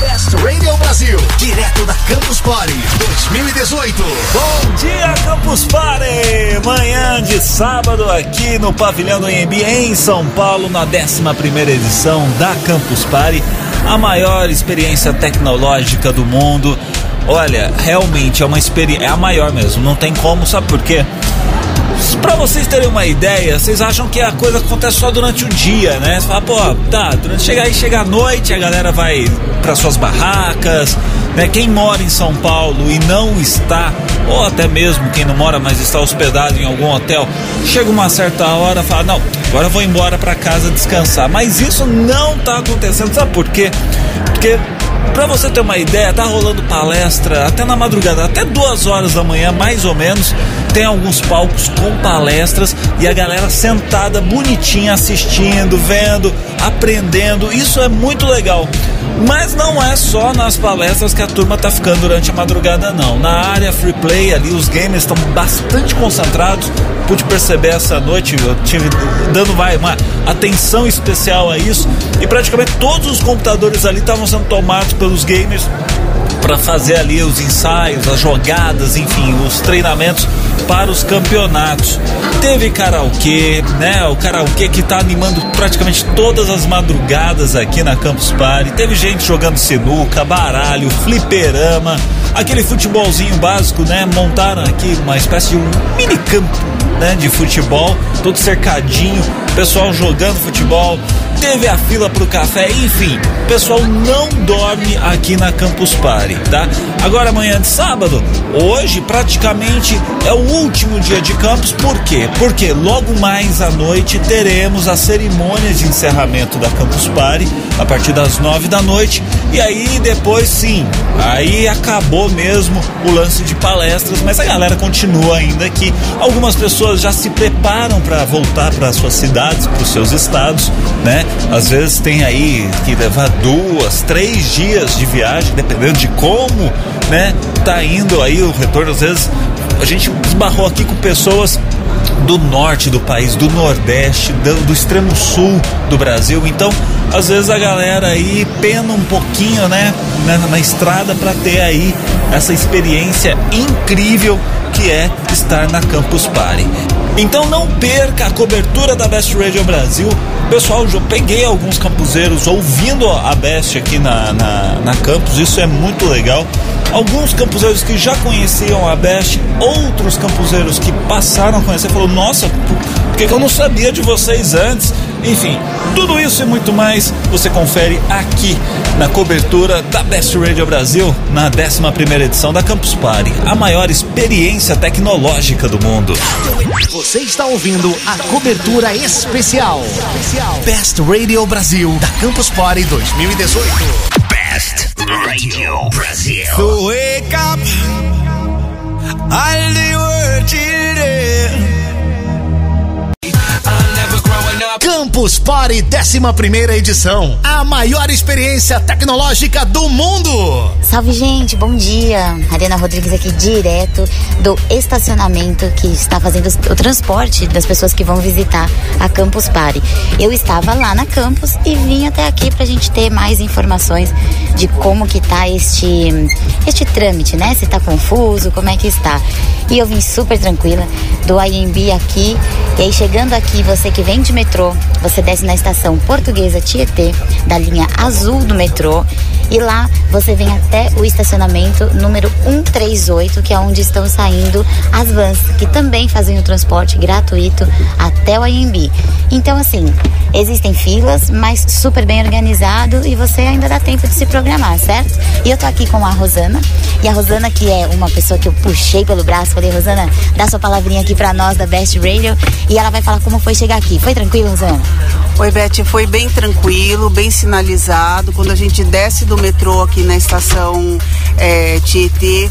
Best Radio Brasil, direto da Campus Party 2018. Bom dia, Campus Party! Manhã de sábado aqui no Pavilhão do AMB em São Paulo, na 11 edição da Campus Party, a maior experiência tecnológica do mundo. Olha, realmente é uma experiência, é a maior mesmo, não tem como, sabe por quê? Pra vocês terem uma ideia, vocês acham que a coisa acontece só durante o dia, né? Você fala, pô, tá, durante chegar aí, chega a noite, a galera vai para suas barracas, né? Quem mora em São Paulo e não está, ou até mesmo quem não mora, mas está hospedado em algum hotel, chega uma certa hora, fala, não, agora eu vou embora para casa descansar. Mas isso não tá acontecendo, sabe por quê? Porque Pra você ter uma ideia, tá rolando palestra até na madrugada, até duas horas da manhã, mais ou menos. Tem alguns palcos com palestras e a galera sentada bonitinha assistindo, vendo, aprendendo. Isso é muito legal. Mas não é só nas palestras que a turma tá ficando durante a madrugada, não. Na área free play ali, os gamers estão bastante concentrados. Pude perceber essa noite, eu tive dando vai, uma atenção especial a isso. E praticamente todos os computadores ali estavam sendo tomados pelos gamers para fazer ali os ensaios, as jogadas, enfim, os treinamentos para os campeonatos. Teve karaokê, né? O karaokê que está animando praticamente todas as madrugadas aqui na Campus Party. Teve gente jogando sinuca, baralho, fliperama, aquele futebolzinho básico, né? Montaram aqui uma espécie de um mini campo, né, de futebol, todo cercadinho, pessoal jogando futebol teve a fila pro café, enfim, pessoal não dorme aqui na Campus Party, tá? Agora amanhã de sábado, hoje praticamente é o último dia de campus, por quê? Porque logo mais à noite teremos a cerimônia de encerramento da Campus Party a partir das nove da noite e aí depois sim, aí acabou mesmo o lance de palestras, mas a galera continua ainda aqui. Algumas pessoas já se preparam para voltar para suas cidades, para os seus estados, né? Às vezes tem aí que levar duas, três dias de viagem, dependendo de como, né? Tá indo aí o retorno. Às vezes a gente esbarrou aqui com pessoas do norte do país, do nordeste, do, do, extremo sul do Brasil. Então, às vezes a galera aí pena um pouquinho, né, na, na estrada para ter aí essa experiência incrível que é estar na Campus Party. Então não perca a cobertura da Best Radio Brasil. Pessoal, eu peguei alguns campuseiros ouvindo a Best aqui na, na, na campus, isso é muito legal. Alguns campuseiros que já conheciam a Best, outros campuseiros que passaram a conhecer, falou: Nossa, por que eu não sabia de vocês antes? Enfim, tudo isso e muito mais você confere aqui na cobertura da Best Radio Brasil, na 11 edição da Campus Party, a maior experiência tecnológica do mundo. Você está ouvindo a cobertura especial. Best Radio Brasil da Campus Party 2018. Best Radio Brasil. So wake up, all the world children. Campus Party 11 edição. A maior experiência tecnológica do mundo. Salve, gente. Bom dia. Ariana Rodrigues aqui, direto do estacionamento que está fazendo o transporte das pessoas que vão visitar a Campus Party. Eu estava lá na campus e vim até aqui para a gente ter mais informações de como que tá este, este trâmite, né? Se tá confuso, como é que está. E eu vim super tranquila do IMB aqui. E aí, chegando aqui, você que vem de metrô, você desce na estação Portuguesa Tietê, da linha azul do metrô, e lá você vem até o estacionamento número 138, que é onde estão saindo as vans, que também fazem o transporte gratuito até o IMB. Então, assim, existem filas, mas super bem organizado e você ainda dá tempo de se programar, certo? E eu tô aqui com a Rosana, e a Rosana, que é uma pessoa que eu puxei pelo braço, falei, Rosana, dá sua palavrinha aqui pra nós da Best Radio, e ela vai falar como foi chegar aqui. Foi tranquilo, Rosana? Oi, Beth, foi bem tranquilo, bem sinalizado. Quando a gente desce do metrô aqui na estação é, Tietê,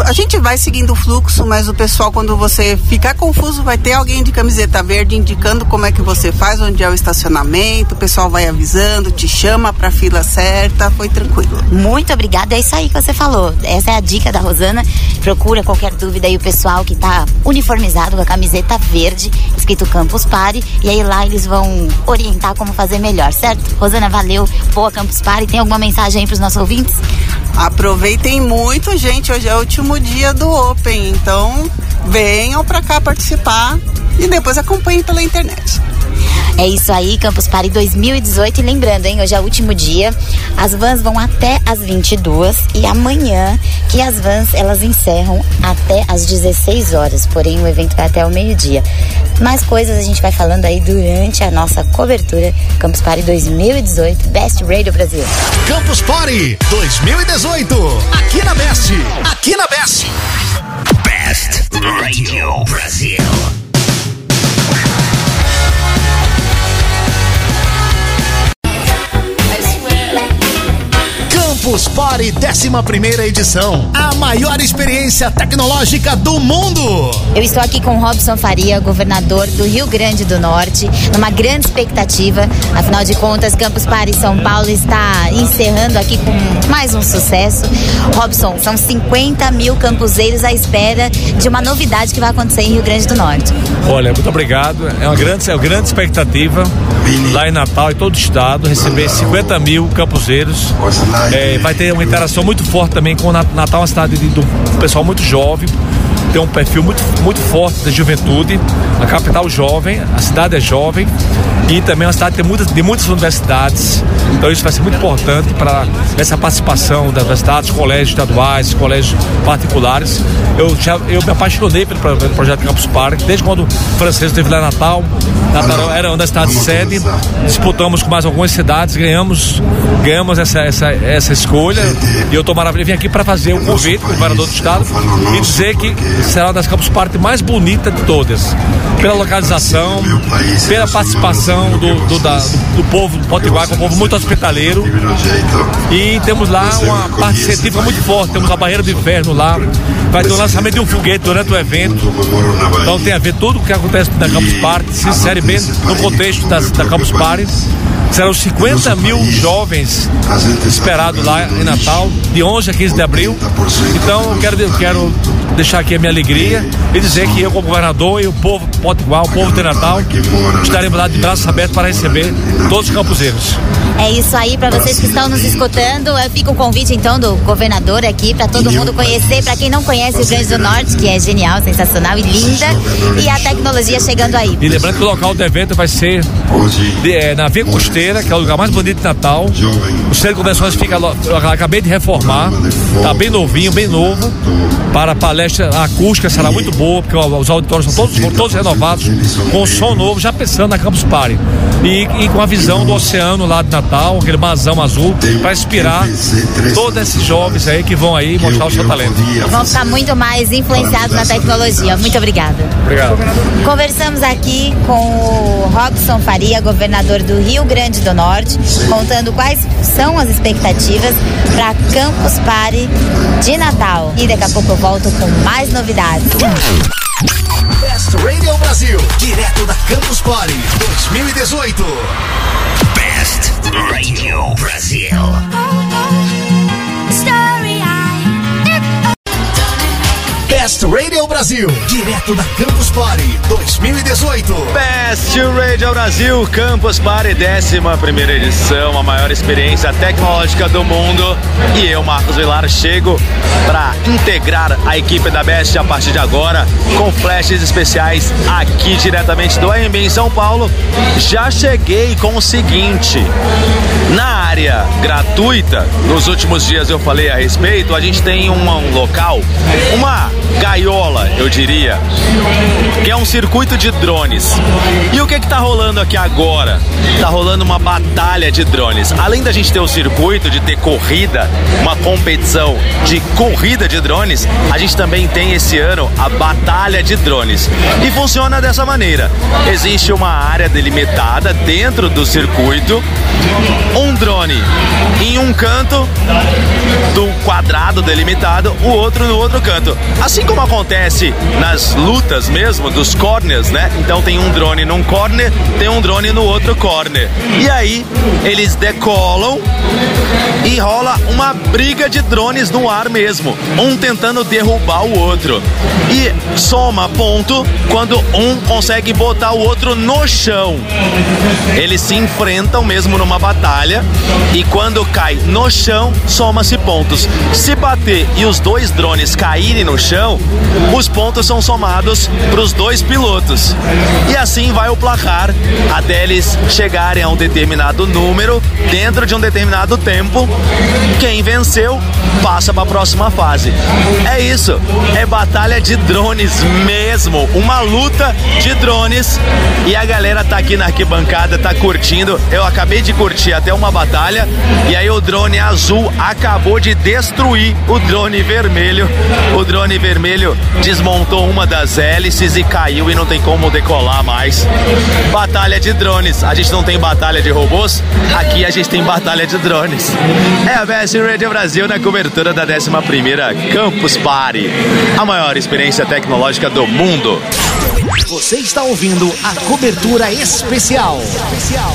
a gente vai seguindo o fluxo, mas o pessoal, quando você ficar confuso, vai ter alguém de camiseta verde indicando como é que você faz, onde é o estacionamento, o pessoal vai avisando, te chama pra fila certa, foi tranquilo. Muito obrigada, é isso aí que você falou. Essa é a dica da Rosana. Procura qualquer dúvida aí o pessoal que tá uniformizado com a camiseta verde, escrito Campus Party, e aí lá eles vão orientar como fazer melhor, certo? Rosana, valeu. Boa Campus Party. Tem alguma mensagem aí pros nossos ouvintes? Aproveitem muito, gente. Hoje é o último dia do Open, então venham para cá participar e depois acompanhem pela internet. É isso aí, Campus Party 2018. E lembrando, hein, hoje é o último dia. As vans vão até as 22 e amanhã que as vans elas encerram até as 16 horas. Porém, o evento vai até o meio-dia. Mais coisas a gente vai falando aí durante a nossa cobertura Campus Party 2018 Best Radio Brasil. Campus Party 2018. Aqui na Best. Aqui na Best. Best Radio Brasil. Campus Party 11 edição. A maior experiência tecnológica do mundo. Eu estou aqui com Robson Faria, governador do Rio Grande do Norte, numa grande expectativa. Afinal de contas, Campus Party São Paulo está encerrando aqui com mais um sucesso. Robson, são 50 mil campuseiros à espera de uma novidade que vai acontecer em Rio Grande do Norte. Olha, muito obrigado. É uma grande, é uma grande expectativa lá em Natal e todo o estado receber 50 mil campuseiros. É, vai ter uma interação muito forte também com o Natal, uma cidade de, do pessoal muito jovem, tem um perfil muito, muito forte da juventude, a capital jovem, a cidade é jovem e também é uma cidade de muitas, de muitas universidades. Então isso vai ser muito importante para essa participação das universidades, colégios estaduais, colégios particulares. Eu, já, eu me apaixonei pelo, pelo projeto Campus Park, desde quando o francês esteve lá em Natal. Natal era uma das cidades sede, disputamos com mais algumas cidades, ganhamos, ganhamos essa, essa, essa escolha e eu estou maravilhoso. Vim aqui para fazer o convite com o governador do estado e dizer que será uma das Campus Party mais bonita de todas. Pela localização, pela participação do, do, da, do povo potiguar, que é um povo muito hospitaleiro. E temos lá uma parte científica muito forte, temos a barreira de inverno lá. Vai ter o lançamento de um foguete durante o evento. Então tem a ver tudo o que acontece na Campus Party, se insere bem no contexto da, da Campus Party. Serão 50 mil jovens esperados lá em Natal, de 11 a 15 de abril. Então, eu quero, eu quero deixar aqui a minha alegria e dizer que eu, como governador, e o povo Potiguar, o povo de Natal, estaremos lá de braços abertos para receber todos os campuseiros. É isso aí, para vocês que estão nos escutando, fica o convite então do governador aqui para todo mundo conhecer, para quem não conhece o Rio Grande do Norte, que é genial, sensacional e linda, e a tecnologia chegando aí. E lembrando que o local do evento vai ser de, é, na Via Costeira, que é o lugar mais bonito de Natal. O centro convenções fica, acabei de reformar, tá bem novinho, bem novo, para a palestra a acústica será muito boa, porque os auditórios são todos, todos renovados, com som novo, já pensando na Campus Party. E, e com a visão do oceano lá de Natal, aquele masão azul, para inspirar todos esses jovens aí que vão aí mostrar o seu talento. Vão ficar muito mais influenciados na tecnologia. Muito obrigada. Obrigado. Conversamos aqui com o Robson Faria, governador do Rio Grande do Norte, contando quais são as expectativas para Campus Party de Natal. E daqui a pouco eu volto com mais novidades. Best Radio Brasil, direto da Campus Party 2018. Best Radio Brasil. Best Radio Brasil, direto da Campus Party 2018. Best Radio Brasil, Campus Party, 11 primeira edição, a maior experiência tecnológica do mundo. E eu, Marcos Vilar, chego para integrar a equipe da Best a partir de agora, com flashes especiais aqui diretamente do AMB em São Paulo. Já cheguei com o seguinte: na área gratuita, nos últimos dias eu falei a respeito, a gente tem um, um local, uma gaiola, eu diria, que é um circuito de drones. E o que que tá rolando aqui agora? Tá rolando uma batalha de drones. Além da gente ter o circuito de ter corrida, uma competição de corrida de drones, a gente também tem esse ano a batalha de drones. E funciona dessa maneira. Existe uma área delimitada dentro do circuito, um drone em um canto do quadrado delimitado, o outro no outro canto. Assim como acontece nas lutas mesmo, dos corners, né? Então tem um drone num corner, tem um drone no outro corner. E aí eles decolam e rola uma briga de drones no ar mesmo, um tentando derrubar o outro. E soma ponto quando um consegue botar o outro no chão. Eles se enfrentam mesmo numa batalha e quando cai no chão, soma-se pontos. Se bater e os dois drones caírem no chão, os pontos são somados para os dois pilotos. E assim vai o placar até eles chegarem a um determinado número dentro de um determinado tempo. Quem venceu passa para a próxima fase. É isso, é batalha de drones mesmo, uma luta de drones e a galera tá aqui na arquibancada, tá curtindo. Eu acabei de curtir até uma batalha e aí o drone azul acabou de destruir o drone vermelho. O drone vermelho desmontou uma das hélices e caiu e não tem como decolar mais. Batalha de drones. A gente não tem batalha de robôs, aqui a gente tem batalha de drones. É a BS Radio Brasil na cobertura da 11 Campus Party, a maior experiência tecnológica do mundo. Você está ouvindo a cobertura especial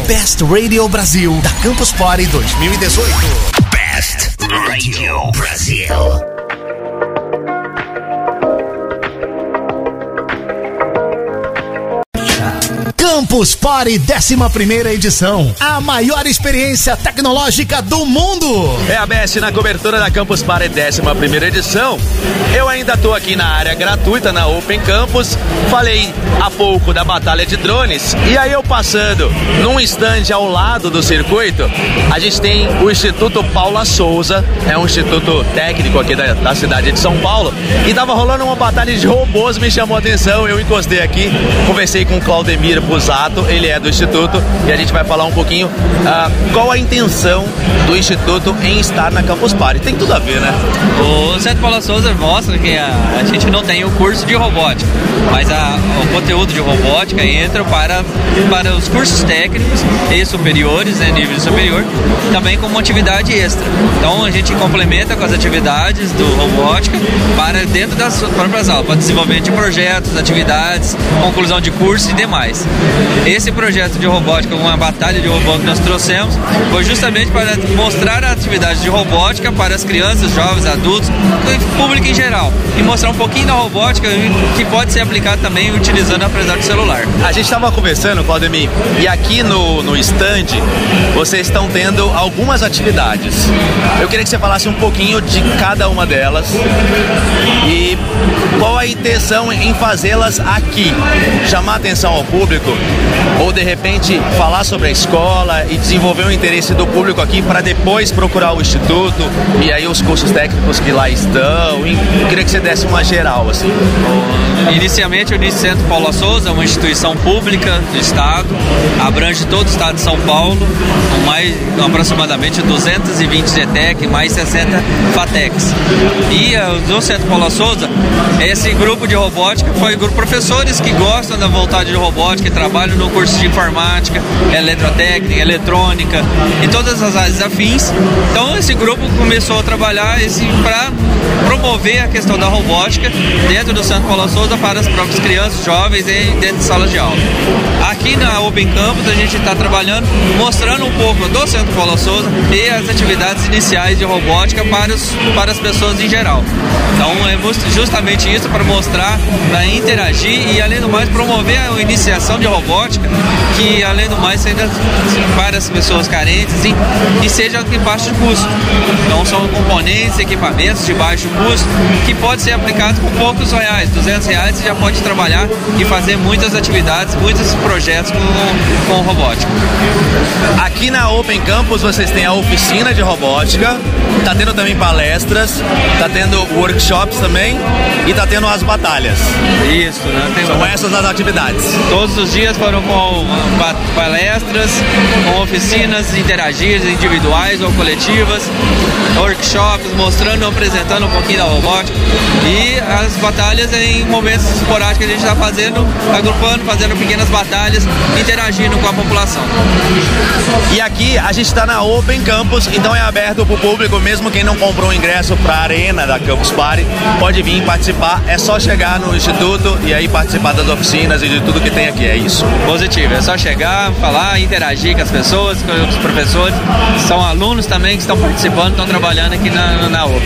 Best Radio Brasil da Campus Party 2018. Best Radio Brasil. Campus Party 11 edição. A maior experiência tecnológica do mundo. É a BS na cobertura da Campus Party 11 edição. Eu ainda tô aqui na área gratuita, na Open Campus. Falei há pouco da batalha de drones. E aí eu passando num stand ao lado do circuito, a gente tem o Instituto Paula Souza. É um instituto técnico aqui da, da cidade de São Paulo. E tava rolando uma batalha de robôs, me chamou a atenção. Eu encostei aqui, conversei com o Claudemir Busato ele é do Instituto e a gente vai falar um pouquinho uh, qual a intenção do Instituto em estar na Campus Party. Tem tudo a ver, né? O Centro Paula Souza mostra que a, a, gente não tem o curso de robótica, mas a, o conteúdo de robótica entra para, para os cursos técnicos e superiores, né, nível superior, também como atividade extra. Então a gente complementa com as atividades do robótica para dentro das próprias aulas, para desenvolvimento de projetos, atividades, conclusão de curso e demais. Esse projeto de robótica, uma batalha de robótica que nós trouxemos, foi justamente para mostrar a atividade de robótica para as crianças, jovens, adultos, público em geral. E mostrar um pouquinho da robótica que pode ser aplicada também utilizando apesar do celular. A gente estava conversando, Claudemir, e aqui no, no stand vocês estão tendo algumas atividades. Eu queria que você falasse um pouquinho de cada uma delas e qual a intenção em fazê-las aqui. Chamar atenção ao público ou de repente falar sobre a escola e desenvolver o interesse do público aqui para depois procurar o instituto e aí os cursos técnicos que lá estão. Eu queria que você desse uma geral assim. Inicialmente o Unicentro Paulo Souza é uma instituição pública do estado, abrange todo o estado de São Paulo, com mais aproximadamente 220 GTEC mais 60 FATECs. E uh, o Centro Paulo Souza, esse grupo de robótica foi grupo de professores que gostam da vontade de robótica trabalham no curso de informática, eletrotécnica, eletrônica e todas as áreas afins. Então esse grupo começou a trabalhar para promover a questão da robótica dentro do Santo Paulo Souza para as próprias crianças, jovens e dentro de salas de aula. Aqui na Open Campus a gente está trabalhando, mostrando um pouco do Centro Paulo Souza e as atividades iniciais de robótica para, os, para as pessoas em geral. Então é justamente isso para mostrar, para interagir e além do mais promover a iniciação de robótica, que além do mais seja para as pessoas carentes e, e seja de baixo custo. Então são componentes, equipamentos de baixo custo que pode ser aplicado com poucos reais, 200 reais você já pode trabalhar e fazer muitas atividades, muitos projetos com, com robótica. Aqui na Open Campus vocês têm a oficina de robótica, tá tendo também palestras, tá tendo workshops também e tá tendo as batalhas. Isso, né? Tem São essas as atividades. Todos os dias dias foram com palestras, com oficinas interagidas, individuais ou coletivas, workshops mostrando, apresentando um pouquinho da robótica e as batalhas em momentos esporádicos que a gente está fazendo, agrupando, fazendo pequenas batalhas, interagindo com a população. E aqui a gente está na Open Campus, então é aberto para o público, mesmo quem não comprou ingresso para a arena da Campus Party, pode vir participar. É só chegar no instituto e aí participar das oficinas e de tudo que tem aqui. É isso. Positivo. É só chegar, falar, interagir com as pessoas, com os professores. São alunos também que estão participando, estão trabalhando aqui na, na Open.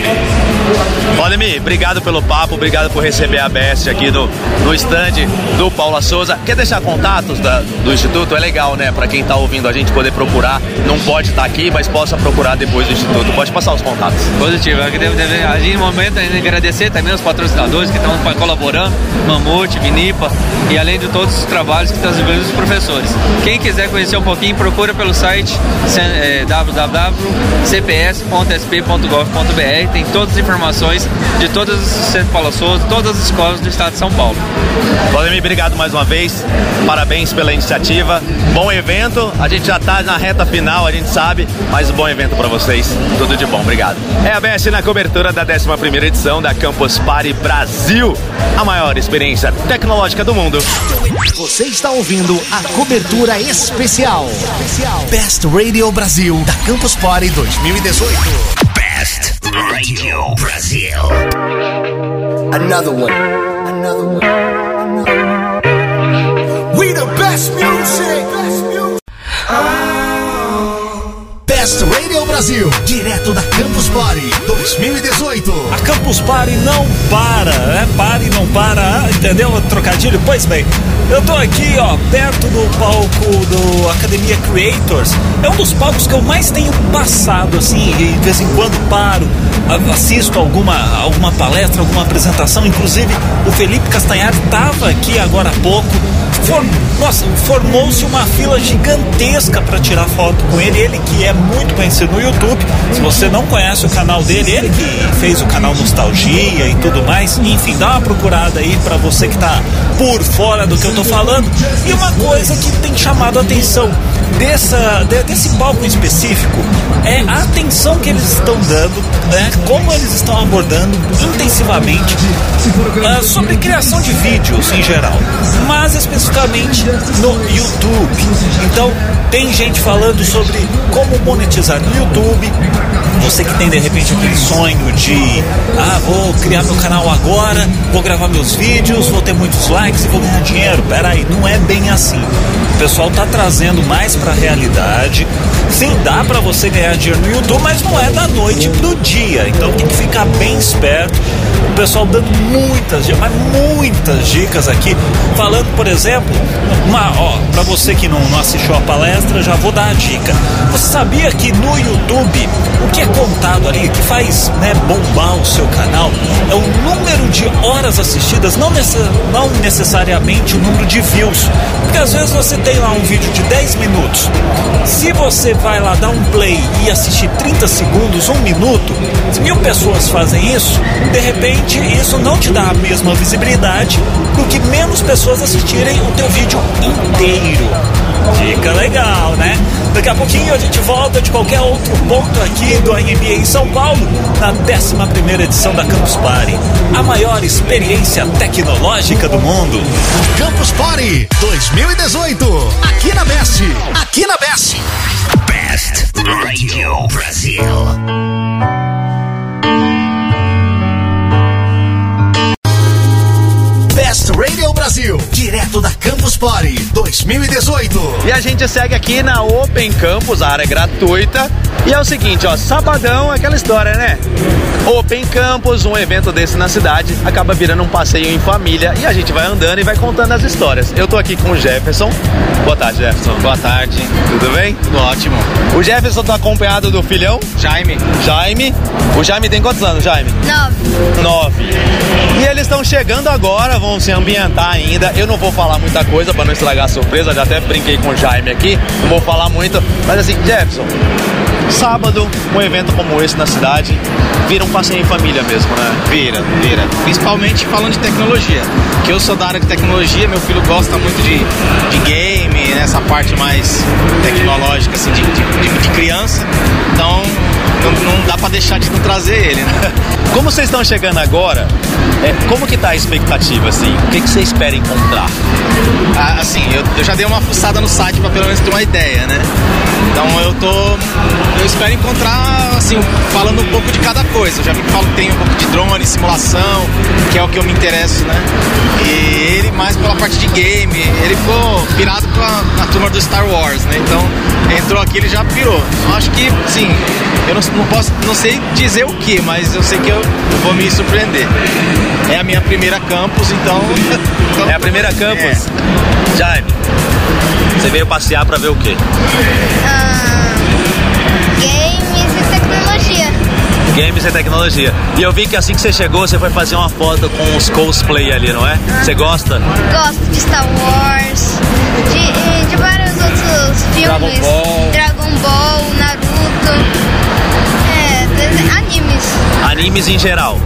Valdemir, obrigado pelo papo, obrigado por receber a Best aqui no, no stand do Paula Souza. Quer deixar contatos da, do Instituto? É legal, né? Para quem está ouvindo a gente poder procurar. Não pode estar tá aqui, mas possa procurar depois do Instituto. Pode passar os contatos. Positivo. Eu devo, devo, a gente, no momento, agradecer também os patrocinadores que estão colaborando, Mamute, Vinipa, e além de todos os trabalhos que estão desenvolvendo os professores. Quem quiser conhecer um pouquinho, procura pelo site é, www.cps.sp.gov.br. Tem todas as informações de todas as Centro Paulo Souza, todas as escolas do estado de São Paulo. Valdemir, obrigado mais uma vez. Parabéns pela iniciativa. Bom evento. A gente já está na reta final, a gente sabe, mas um bom evento para vocês. Tudo de bom, obrigado. É a BS na cobertura da 11 edição da Campus Party Brasil, a maior experiência tecnológica do mundo. Você está ouvindo a cobertura especial. Best Radio Brasil da Campus Party 2018. Best Radio Brasil. Another one. Another one. We the best music. Best music. Best Radio Brasil, direto da Campus Party 2018. A Campus Party não para, né? Para e não para, entendeu? Trocadilho? Pois bem, eu tô aqui, ó, perto do palco do Academia Creators. É um dos palcos que eu mais tenho passado, assim, e de vez em quando paro, assisto alguma, alguma palestra, alguma apresentação. Inclusive, o Felipe Castanhari estava aqui agora há pouco. Nossa, formou-se uma fila gigantesca para tirar foto com ele. Ele que é muito conhecido no YouTube. Se você não conhece o canal dele, ele que fez o canal Nostalgia e tudo mais. Enfim, dá uma procurada aí para você que tá por fora do que eu tô falando. E uma coisa que tem chamado a atenção dessa, de, desse palco específico é a atenção que eles estão dando, né? Como eles estão abordando intensivamente uh, sobre criação de vídeos em geral, mas especificamente no YouTube. Então, tem gente falando sobre como monetizar no YouTube. Você que tem de repente aquele sonho de, ah, vou criar meu canal agora, vou gravar meus vídeos, vou ter muitos likes e vou ganhar dinheiro. Peraí, não é bem assim. O pessoal tá trazendo mais para a realidade. Sim, dá para você ganhar dinheiro no YouTube, mas não é da noite pro dia. Então tem que ficar bem esperto. O pessoal dando muitas, mas muitas dicas aqui, falando, por exemplo, uma, ó, para você que não, não assistiu a palestra, já vou dar a dica. Você sabia que no YouTube o que é contado ali, que faz né, bombar o seu canal, é o número de horas assistidas, não, necess, não necessariamente o número de views. Porque às vezes você tem lá um vídeo de 10 minutos. Se você vai lá dar um play e assistir 30 segundos, um minuto, se mil pessoas fazem isso, de repente isso não te dá a mesma visibilidade do que menos pessoas assistirem o teu vídeo inteiro. Dica legal, né? Daqui a pouquinho a gente volta de qualquer outro ponto aqui do AMB em São Paulo, na 11 edição da Campus Party, a maior experiência tecnológica do mundo. Campus Party 2018, aqui na Best, aqui na Best. Best Radio Brasil. Best Radio Brasil, direto da Campus Party 2018. E a gente segue aqui na Open Campus, a área é gratuita. E é o seguinte, ó, sabadão é aquela história, né? Open Campus, um evento desse na cidade, acaba virando um passeio em família e a gente vai andando e vai contando as histórias. Eu tô aqui com o Jefferson. Boa tarde, Jefferson. Boa tarde. Tudo bem? Tudo ótimo. O Jefferson tá acompanhado do filhão? Jaime. Jaime. O Jaime tem quantos anos, Jaime? Nove. Nove. E eles estão chegando agora, vão se ambientar ainda. Eu não vou falar muita coisa para não estragar a surpresa, já até brinquei com o Jaime aqui, não vou falar muito. Mas assim, Jefferson, sábado, um evento como esse na cidade vira um passeio em família mesmo, né? Vira, vira. Principalmente falando de tecnologia. Que eu sou da área de tecnologia, meu filho gosta muito de, de game, nessa parte mais tecnológica, assim, de, de, de criança. Então não, não para deixar de não trazer ele, né? Como vocês estão chegando agora, é, como que tá a expectativa, assim? O que, que você espera encontrar? Ah, assim, eu, eu, já dei uma fuçada no site para pelo menos ter uma ideia, né? Então eu tô. Eu espero encontrar, assim, falando um pouco de cada coisa. Eu já vi que falo que tem um pouco de drone, simulação, que é o que eu me interesso, né? E ele mais pela parte de game. Ele ficou pirado com a, a turma do Star Wars, né? Então entrou aqui, ele já pirou. Eu acho que, sim, eu não, não posso, não sei dizer o que, mas eu sei que eu, vou me surpreender. É a minha primeira campus, então. é a primeira campus? É. Jaime, você veio passear pra ver o quê? Ah, games e tecnologia. Games e tecnologia. E eu vi que assim que você chegou, você foi fazer uma foto com os cosplay ali, não é? Você gosta? Gosto de Star Wars, de, de vários outros filmes. Dragon Ball. Dragon Ball, Naruto. É, animes. Animes em geral?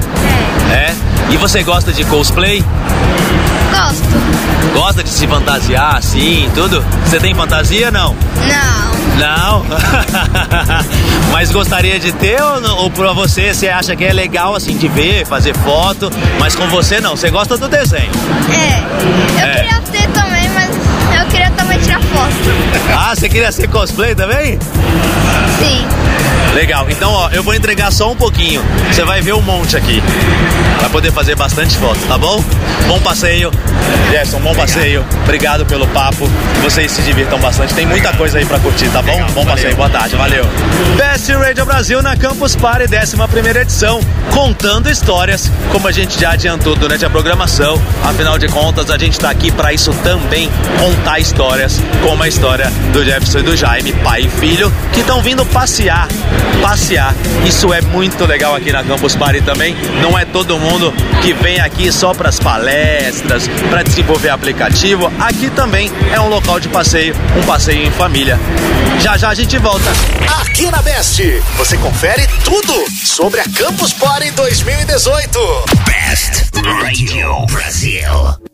É. É? E você gosta de cosplay? Gosto. Gosta de se fantasiar assim, tudo? Você tem fantasia não? Não. Não? mas gostaria de ter ou, não, ou pra você, você acha que é legal assim de ver, fazer foto, mas com você não, você gosta do desenho? É. Eu é. queria ter também, mas eu queria também tirar foto. ah, você queria ser cosplay também? Sim. Legal. Então, ó, eu vou entregar só um pouquinho. Você vai ver um monte aqui. Vai poder fazer bastante foto, tá bom? Bom passeio. Gerson, bom passeio. Obrigado pelo papo. Vocês se divirtam bastante. Tem muita coisa aí pra curtir, tá bom? Bom passeio. Boa tarde. Valeu. Best Radio Brasil na Campus Party, 11 edição. Contando histórias, como a gente já adiantou durante a programação. Afinal de contas, a gente tá aqui para isso também. Contar histórias, como a história do Jefferson e do Jaime, pai e filho, que estão vindo passear passear. Isso é muito legal aqui na Campus Party também. Não é todo mundo que vem aqui só para as palestras, para desenvolver aplicativo. Aqui também é um local de passeio, um passeio em família. Já já a gente volta. Aqui na Best, você confere tudo sobre a Campus Party 2018. Best Radio Brasil.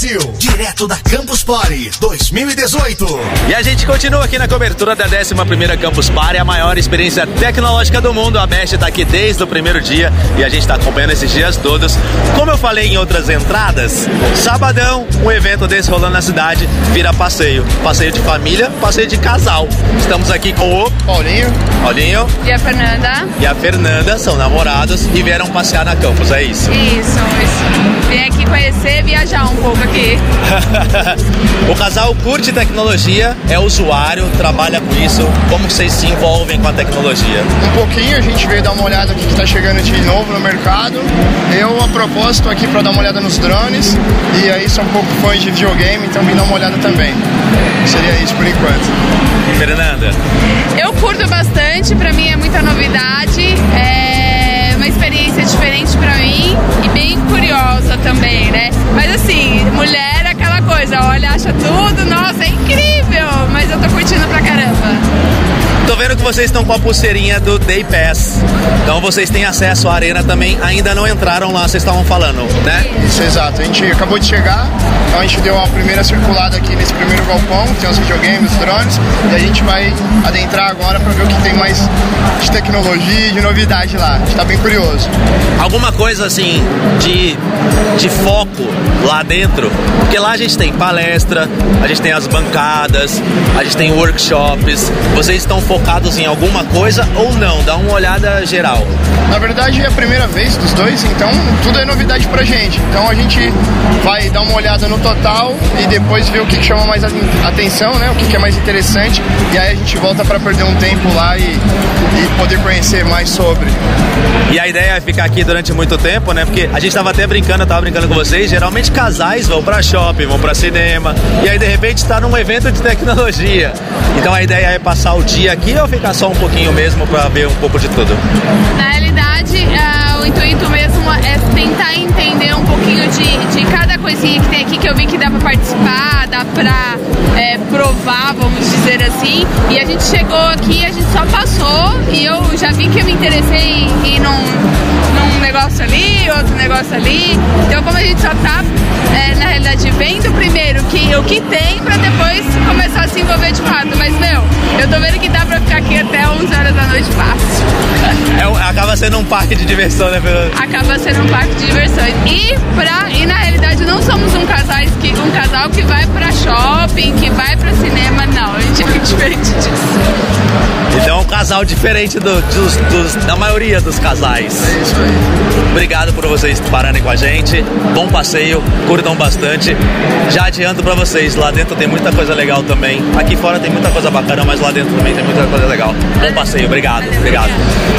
Brasil, direto da Campus Party 2018. E a gente continua aqui na cobertura da 11 Campus Party, a maior experiência tecnológica do mundo. A Best está aqui desde o primeiro dia e a gente está acompanhando esses dias todos. Como eu falei em outras entradas, sabadão, um evento desse rolando na cidade, vira passeio. Passeio de família, passeio de casal. Estamos aqui com o Paulinho. Paulinho. E a Fernanda. E a Fernanda são namorados e vieram passear na campus, é isso? Isso, isso. Vim aqui conhecer, viajar um pouco aqui. o casal curte tecnologia, é usuário, trabalha com isso. Como vocês se envolvem com a tecnologia? Um pouquinho, a gente veio dar uma olhada no que está chegando de novo no mercado. Eu, a propósito, aqui para dar uma olhada nos drones. E aí sou um pouco fã de videogame, então vim dar uma olhada também. Seria isso por enquanto. Fernanda? Eu curto bastante, para mim vocês estão com a pulseirinha do Day Pass. Então vocês têm acesso à arena também. Ainda não entraram lá, vocês estavam falando, né? Isso, exato. A gente acabou de chegar, então a gente deu uma primeira circulada aqui nesse primeiro galpão, tem os videogames, os drones, e a gente vai adentrar agora para ver o que tem mais de tecnologia e de novidade lá. A gente tá bem curioso. Alguma coisa assim de, de foco lá dentro? Porque lá a gente tem palestra, a gente tem as bancadas, a gente tem workshops. Vocês estão focados focados em alguma coisa ou não? Dá uma olhada geral. Na verdade é a primeira vez dos dois, então tudo é novidade pra gente. Então a gente vai dar uma olhada no total e depois ver o que chama mais atenção, né? O que é mais interessante. E aí a gente volta para perder um tempo lá e, e poder conhecer mais sobre. E a ideia é ficar aqui durante muito tempo, né? Porque a gente tava até brincando, eu tava brincando com vocês, geralmente casais vão para shopping, vão para cinema, e aí de repente está num evento de tecnologia. Então a ideia é passar o dia aqui ou ficar só um pouquinho mesmo para ver um pouco de tudo? Na realidade, é, o intuito mesmo é tentar entender um pouquinho de, de cada coisinha que tem aqui que eu vi que dá pra participar, dá pra é, provar, vamos dizer assim. E a gente chegou aqui, a gente só passou e eu já vi que eu me interessei em ir num, num negócio ali, outro negócio ali. Então como a gente só tá é, na realidade vendo primeiro que, o que tem pra depois começar a se envolver de fato. Mas meu, eu tô vendo que dá pra ficar aqui até 11 horas da acaba sendo um parque de diversão, né, Fernanda? Acaba sendo um parque de diversões. E, pra, e na realidade não somos um, casais que, um casal que vai pra shopping, que vai pra cinema, não. A gente é diferente disso. Então é um casal diferente do, dos, dos, da maioria dos casais. É isso aí. Obrigado por vocês pararem com a gente. Bom passeio, curtam bastante. Já adianto pra vocês, lá dentro tem muita coisa legal também. Aqui fora tem muita coisa bacana, mas lá dentro também tem muita coisa legal. Bom passeio, obrigado, obrigado.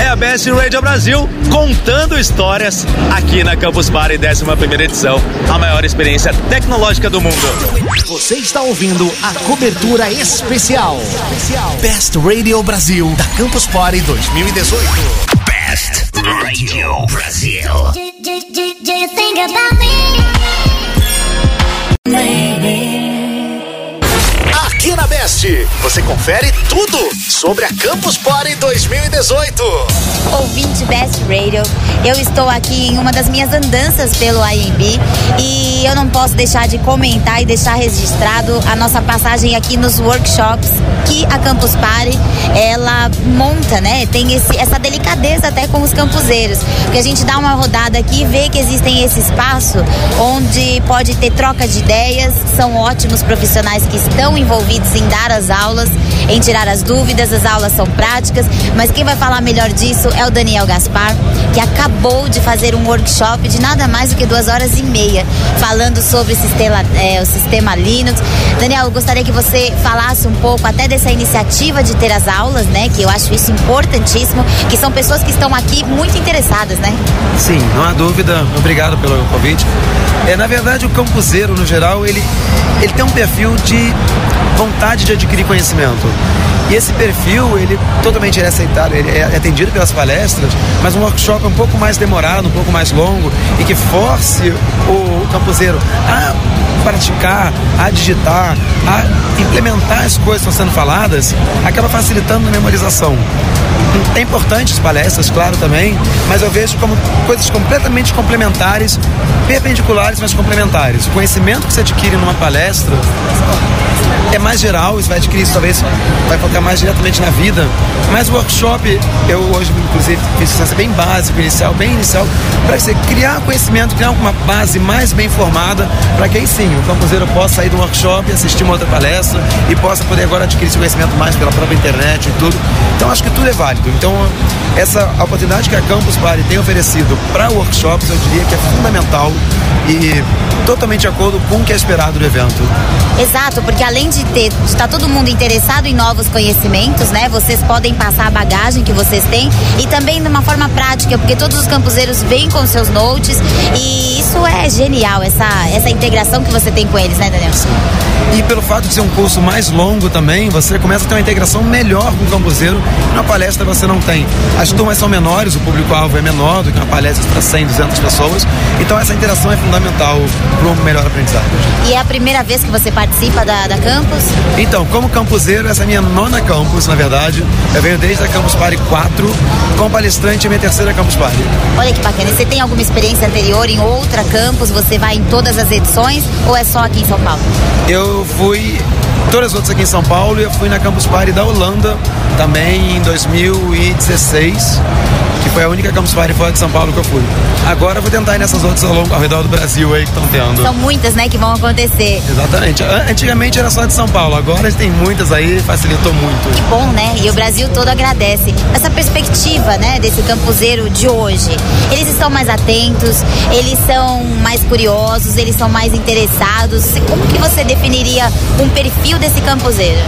É a Best Radio Brasil contando histórias aqui na Campus Party, 11 edição, a maior experiência tecnológica do mundo. Você está ouvindo a cobertura especial. Best Radio Brasil da Campus Party 2018. Best Radio Brasil. Do you think about Aqui na Best, você confere tudo sobre a Campus Party 2018. Ouvinte Best Radio, eu estou aqui em uma das minhas andanças pelo IMB e eu não posso deixar de comentar e deixar registrado a nossa passagem aqui nos workshops que a Campus Party ela monta, né? Tem esse, essa delicadeza até com os campuseiros, porque a gente dá uma rodada aqui e vê que existem esse espaço onde pode ter troca de ideias, são ótimos profissionais que estão envolvidos em dar as aulas, em tirar as dúvidas, as aulas são práticas, mas quem vai falar melhor disso é o Daniel Gaspar, que acabou de fazer um workshop de nada mais do que duas horas e meia, falando sobre o sistema, é, o sistema Linux. Daniel, eu gostaria que você falasse um pouco até dessa iniciativa de ter as aulas, né? Que eu acho isso importantíssimo, que são pessoas que estão aqui muito interessadas, né? Sim, não há dúvida. Obrigado pelo convite. É, na verdade, o campuseiro, no geral, ele, ele tem um perfil de vontade de adquirir conhecimento. E esse perfil, ele totalmente é aceitado, ele é atendido pelas palestras, mas um workshop um pouco mais demorado, um pouco mais longo e que force o campuseiro a praticar, a digitar, a implementar as coisas que estão sendo faladas, acaba facilitando a memorização. É importante as palestras, claro, também, mas eu vejo como coisas completamente complementares, perpendiculares, mas complementares. O conhecimento que você adquire numa palestra é mais geral, isso vai adquirir talvez vai focar mais diretamente na vida. Mas o workshop, eu hoje, inclusive, fiz isso bem básico, inicial, bem inicial, para você criar conhecimento, criar uma base mais bem formada, para que aí sim o campuseiro possa sair do workshop, assistir uma outra palestra e possa poder agora adquirir esse conhecimento mais pela própria internet e tudo. Então acho que tudo é válido. Então essa oportunidade que a Campus Party tem oferecido para workshops, eu diria que é fundamental e totalmente de acordo com o que é esperado do evento. Exato, porque além de ter, de estar todo mundo interessado em novos conhecimentos, né? Vocês podem passar a bagagem que vocês têm e também de uma forma prática, porque todos os campuseiros vêm com seus notes e isso é genial, essa, essa integração que você tem com eles, né, Daniel? E pelo fato de ser um curso mais longo também, você começa a ter uma integração melhor com o campuseiro. Na palestra você não tem. As turmas são menores, o público-alvo é menor do que uma palestra para 100, 200 pessoas. Então essa interação é fundamental para um melhor aprendizado. E é a primeira vez que você participa da, da campus? Então, como campuseiro, essa é a minha nona campus, na verdade. Eu venho desde a Campus Party 4, como palestrante, é minha terceira Campus Party. Olha que bacana. E você tem alguma experiência anterior em outra campus? Você vai em todas as edições ou é só aqui em São Paulo? Eu fui todas as outras aqui em São Paulo e eu fui na Campus Party da Holanda também em 2016 que foi a única Campus Party fora de São Paulo que eu fui. Agora eu vou tentar ir nessas outras ao, longo, ao redor do Brasil aí que estão tendo. São muitas, né, que vão acontecer. Exatamente. Antigamente era só de São Paulo, agora tem muitas aí, facilitou muito. Que bom, né? E o Brasil todo agradece. Essa perspectiva, né, desse campuseiro de hoje. Eles estão mais atentos, eles são mais curiosos, eles são mais interessados. Como que você definiria um perfil desse campuseiro?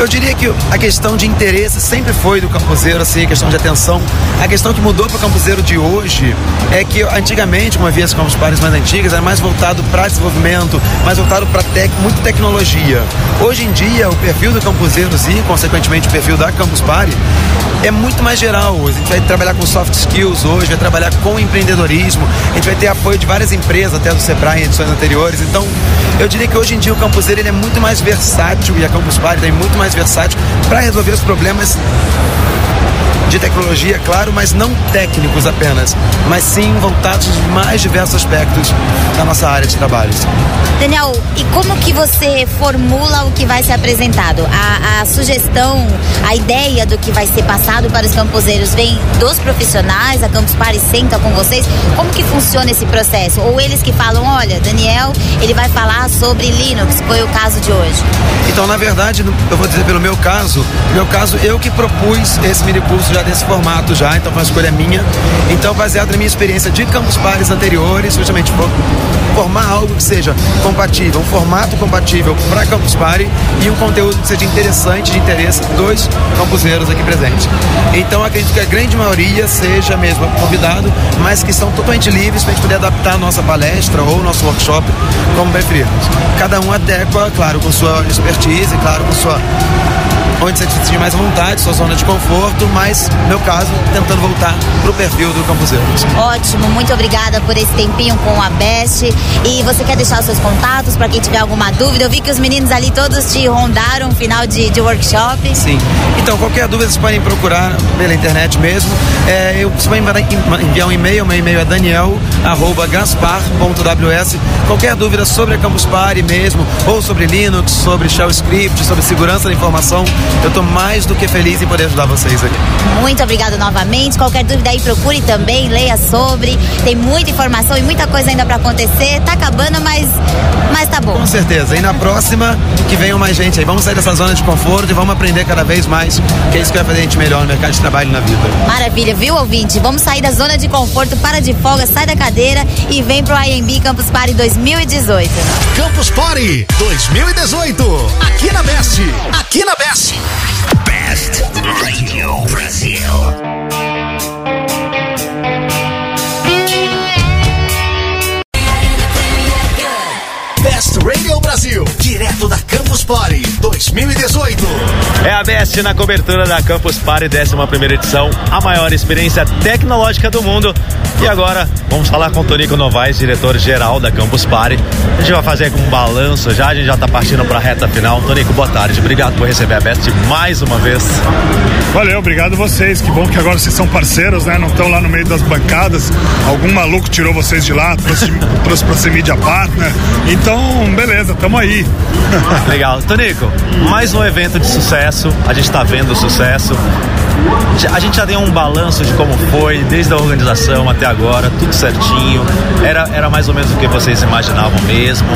Eu diria que a questão de interesse sempre foi do campuseiro, assim, a questão de atenção. A questão que mudou para o campuseiro de hoje é que antigamente, como havia as campus pares mais antigas, era mais voltado para desenvolvimento, mais voltado para tec, muita tecnologia. Hoje em dia, o perfil do campuseiro e, consequentemente, o perfil da Campus Party é muito mais geral. A gente vai trabalhar com soft skills hoje, vai trabalhar com empreendedorismo, a gente vai ter apoio de várias empresas, até do Sebrae em edições anteriores. Então, eu diria que hoje em dia o campuseiro ele é muito mais versátil e a Campus Party é muito mais versátil para resolver os problemas de tecnologia, claro, mas não técnicos apenas, mas sim voltados aos mais diversos aspectos da nossa área de trabalho. Daniel, e como que você formula o que vai ser apresentado? A, a sugestão, a ideia do que vai ser passado para os camposeiros vem dos profissionais, a Campus Party senta com vocês? Como que funciona esse processo? Ou eles que falam, olha, Daniel, ele vai falar sobre Linux, foi o caso de hoje? Então, na verdade, eu vou dizer pelo meu caso, meu caso, eu que propus esse mini curso já desse formato já, então foi uma escolha minha. Então, baseado na minha experiência de Campus Pares anteriores, justamente formar algo que seja compatível, um formato compatível para Campus Party e um conteúdo que seja interessante, de interesse dos campuseiros aqui presentes. Então acredito que a grande maioria seja mesmo convidado, mas que são totalmente livres para a gente poder adaptar a nossa palestra ou nosso workshop como preferirmos. Cada um adequa, claro, com sua expertise, claro, com sua onde você sentir mais vontade, sua zona de conforto, mas, no meu caso, tentando voltar pro perfil do Campuseiro. Ótimo, muito obrigada por esse tempinho com a Best. E você quer deixar os seus contatos para quem tiver alguma dúvida? Eu vi que os meninos ali todos te rondaram no final de, de workshop. Sim. Então, qualquer dúvida vocês podem procurar pela internet mesmo. É, eu, você vai enviar um e-mail, meu e-mail é daniel.gaspar.ws. Qualquer dúvida sobre a Campus Party mesmo, ou sobre Linux, sobre Shell Script, sobre segurança da informação, eu estou mais do que feliz em poder ajudar vocês aqui. Muito obrigado novamente. Qualquer dúvida aí, procure também, leia sobre. Tem muita informação e muita coisa ainda para acontecer. Tá acabando, mas, mas tá bom. Com certeza. E na próxima, que venham mais gente aí. Vamos sair dessa zona de conforto e vamos aprender cada vez mais, que é isso que vai fazer a gente melhor no mercado de trabalho e na vida. Maravilha, viu, ouvinte? Vamos sair da zona de conforto, para de folga, sai da cadeira e vem pro IMB Campus Party 2018. Campus Party 2018. Aqui na Best. Aqui na Best. Best Radio Brasil. Best Radio Brasil, direto da Party 2018. É a Best na cobertura da Campus Party, 11 edição, a maior experiência tecnológica do mundo. E agora vamos falar com o Tonico Novaes, diretor-geral da Campus Party. A gente vai fazer um balanço já, a gente já está partindo para a reta final. Tonico, boa tarde, obrigado por receber a Best mais uma vez. Valeu, obrigado vocês. Que bom que agora vocês são parceiros, né? Não estão lá no meio das bancadas. Algum maluco tirou vocês de lá, trouxe, trouxe para ser mídia partner. Então, beleza, tamo aí. Legal. Tonico, mais um evento de sucesso. A gente está vendo o sucesso. A gente já deu um balanço de como foi, desde a organização até agora, tudo certinho. Era, era mais ou menos o que vocês imaginavam mesmo?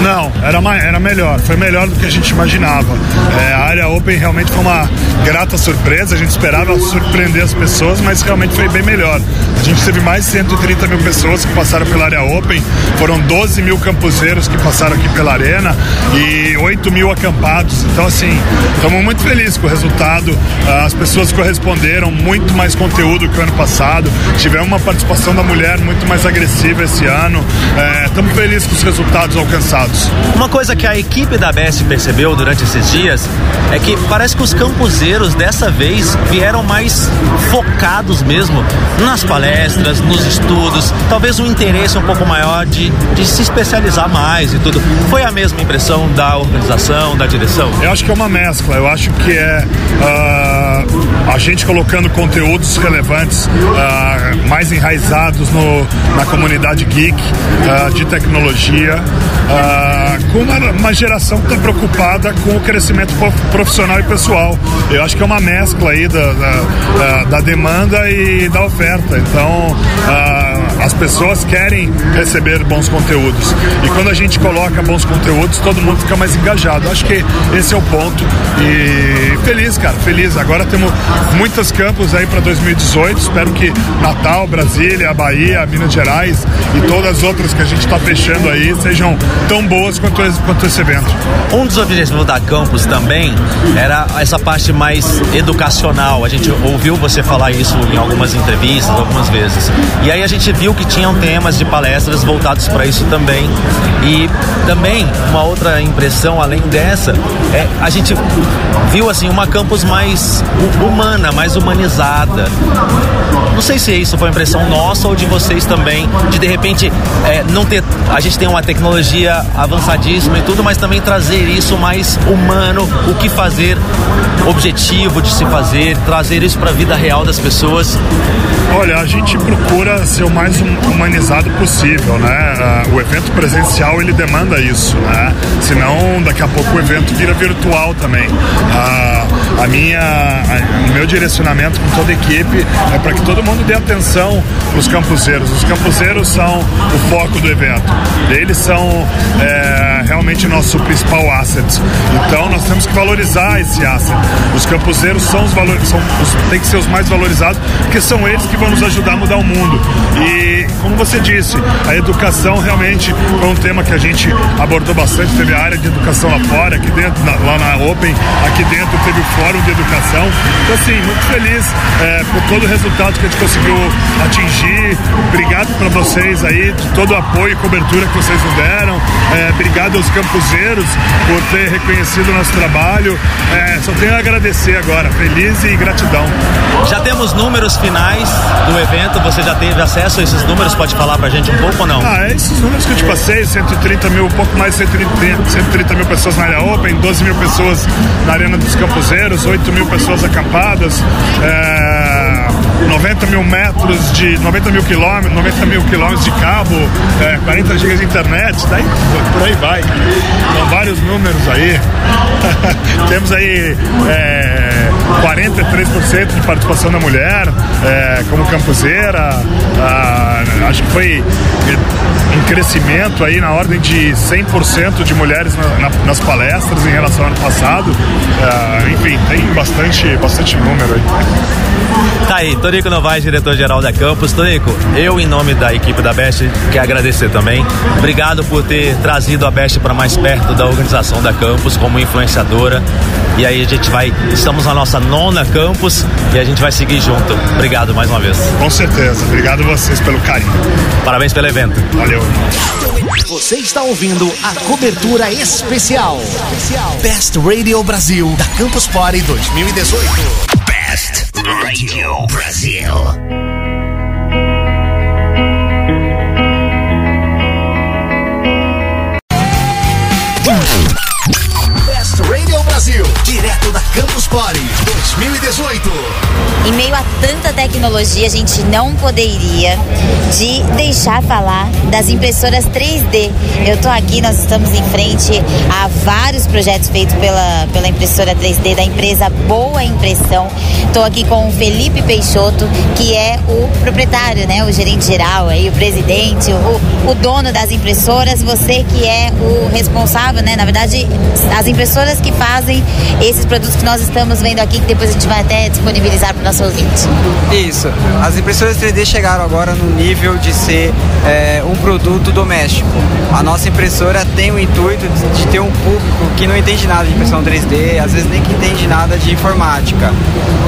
Não, era, era melhor, foi melhor do que a gente imaginava. É, a área Open realmente foi uma grata surpresa, a gente esperava surpreender as pessoas, mas realmente foi bem melhor. A gente teve mais de 130 mil pessoas que passaram pela área Open, foram 12 mil campuseiros que passaram aqui pela arena e 8 mil acampados. Então, assim, estamos muito felizes com o resultado. As pessoas corresponderam, muito mais conteúdo que o ano passado. Tivemos uma participação da mulher muito mais agressiva esse ano. Estamos é, felizes com os resultados alcançados. Uma coisa que a equipe da BS percebeu durante esses dias é que parece que os campuseiros dessa vez vieram mais focados mesmo nas palestras, nos estudos, talvez um interesse um pouco maior de, de se especializar mais e tudo. Foi a mesma impressão da organização, da direção? Eu acho que é uma mescla. Eu acho que é uh, a gente colocando conteúdos relevantes, uh, mais enraizados no, na comunidade geek, uh, de tecnologia, com uma, uma geração que está preocupada com o crescimento profissional e pessoal. Eu acho que é uma mescla aí da, da, da demanda e da oferta. Então, as pessoas querem receber bons conteúdos. E quando a gente coloca bons conteúdos, todo mundo fica mais engajado. Acho que esse é o ponto. E feliz, cara, feliz. Agora temos muitos campos aí para 2018. Espero que Natal, Brasília, Bahia, Minas Gerais e todas as outras que a gente está fechando aí sejam tão boas quanto esse, quanto esse evento. Um dos objetivos da Campus também era essa parte mais educacional. A gente ouviu você falar isso em algumas entrevistas, algumas vezes. E aí a gente viu que tinham temas de palestras voltados para isso também. E também uma outra impressão além dessa é a gente viu assim uma campus mais humana, mais humanizada. Não sei se isso foi impressão nossa ou de vocês também, de de repente é, não ter. A gente tem uma tecnologia avançadíssima e tudo, mas também trazer isso mais humano, o que fazer, objetivo de se fazer, trazer isso para a vida real das pessoas. Olha, a gente procura ser o mais humanizado possível, né? O evento presencial ele demanda isso, né? Senão daqui a pouco o evento vira virtual também. A, a minha, meu direcionamento com toda a equipe é para que todo mundo dê atenção para os campuseiros. Os campuseiros são o foco do evento. Eles são é, realmente nosso principal asset. Então nós temos que valorizar esse asset. Os campuseiros são os valores, são os, tem que ser os mais valorizados, porque são eles que vão nos ajudar a mudar o mundo. E como você disse, a educação realmente foi um tema que a gente abordou bastante. Teve a área de educação lá fora, aqui dentro, na, lá na Open, aqui dentro teve o Fórum de Educação. Então, assim, muito feliz é, por todo o resultado que a gente conseguiu atingir. Obrigado para vocês aí, de todo o apoio e cobertura que vocês nos deram. É, obrigado aos campuseiros por ter reconhecido o nosso trabalho. É, só tenho a agradecer agora. Feliz e gratidão. Já temos números finais do evento, você já teve acesso a esses números? Pode falar pra gente um pouco ou não? Ah, é esses números que eu te passei, 130 mil, um pouco mais de 130, 130 mil pessoas na área Open, 12 mil pessoas na Arena dos Campuseiros, 8 mil pessoas acampadas, é, 90 mil metros de 90 mil quilômetros, 90 mil quilômetros de cabo, é, 40 gigas de internet, daí, por aí vai. São vários números aí. Temos aí é, 43% de participação da mulher é, como campuseira. Ah, acho que foi um crescimento aí na ordem de 100% de mulheres na, na, nas palestras em relação ao ano passado. Ah, enfim, tem bastante, bastante número aí. Tá aí, Tonico Novaes, diretor-geral da Campus. Tonico, eu, em nome da equipe da Best, quero agradecer também. Obrigado por ter trazido a Best para mais perto da organização da Campus como influenciadora. E aí a gente vai, estamos na nossa nona Campus e a gente vai seguir junto. Obrigado mais uma vez. Com certeza. Obrigado a vocês pelo carinho. Parabéns pelo evento. Valeu. Você está ouvindo a cobertura especial. Best Radio Brasil da Campus Party 2018. Best Radio Brasil. Brasil, direto da Campus Party 2018. Em meio a tanta tecnologia, a gente não poderia de deixar falar das impressoras 3D. Eu tô aqui, nós estamos em frente a vários projetos feitos pela, pela impressora 3D da empresa Boa Impressão. Tô aqui com o Felipe Peixoto, que é o proprietário, né, o gerente geral aí, o presidente, o, o dono das impressoras, você que é o responsável, né, na verdade, as impressoras que fazem esses produtos que nós estamos vendo aqui, que depois a gente vai até disponibilizar para nosso ouvinte. Isso. As impressoras 3D chegaram agora no nível de ser é, um produto doméstico. A nossa impressora tem o intuito de ter um público que não entende nada de impressão 3D, às vezes nem que entende nada de informática.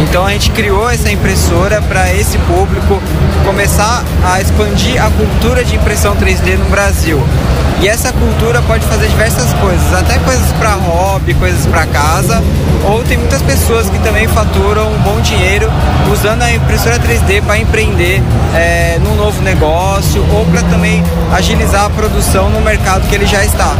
Então a gente criou essa impressora para esse público começar a expandir a cultura de impressão 3D no Brasil. E essa cultura pode fazer diversas coisas, até coisas para hobby, coisas para casa, ou tem muitas pessoas que também faturam um bom dinheiro usando a impressora 3D para empreender é, num novo negócio ou para também agilizar a produção no mercado que ele já está.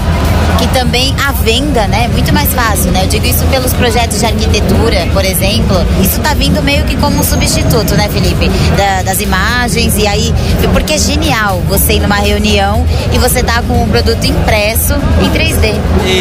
Que também a venda, né, é muito mais fácil, né? Eu digo isso pelos projetos de arquitetura, por exemplo. Isso tá vindo meio que como um substituto, né, Felipe? Da, das imagens e aí, porque é genial você ir numa reunião e você tá com produto impresso em 3D.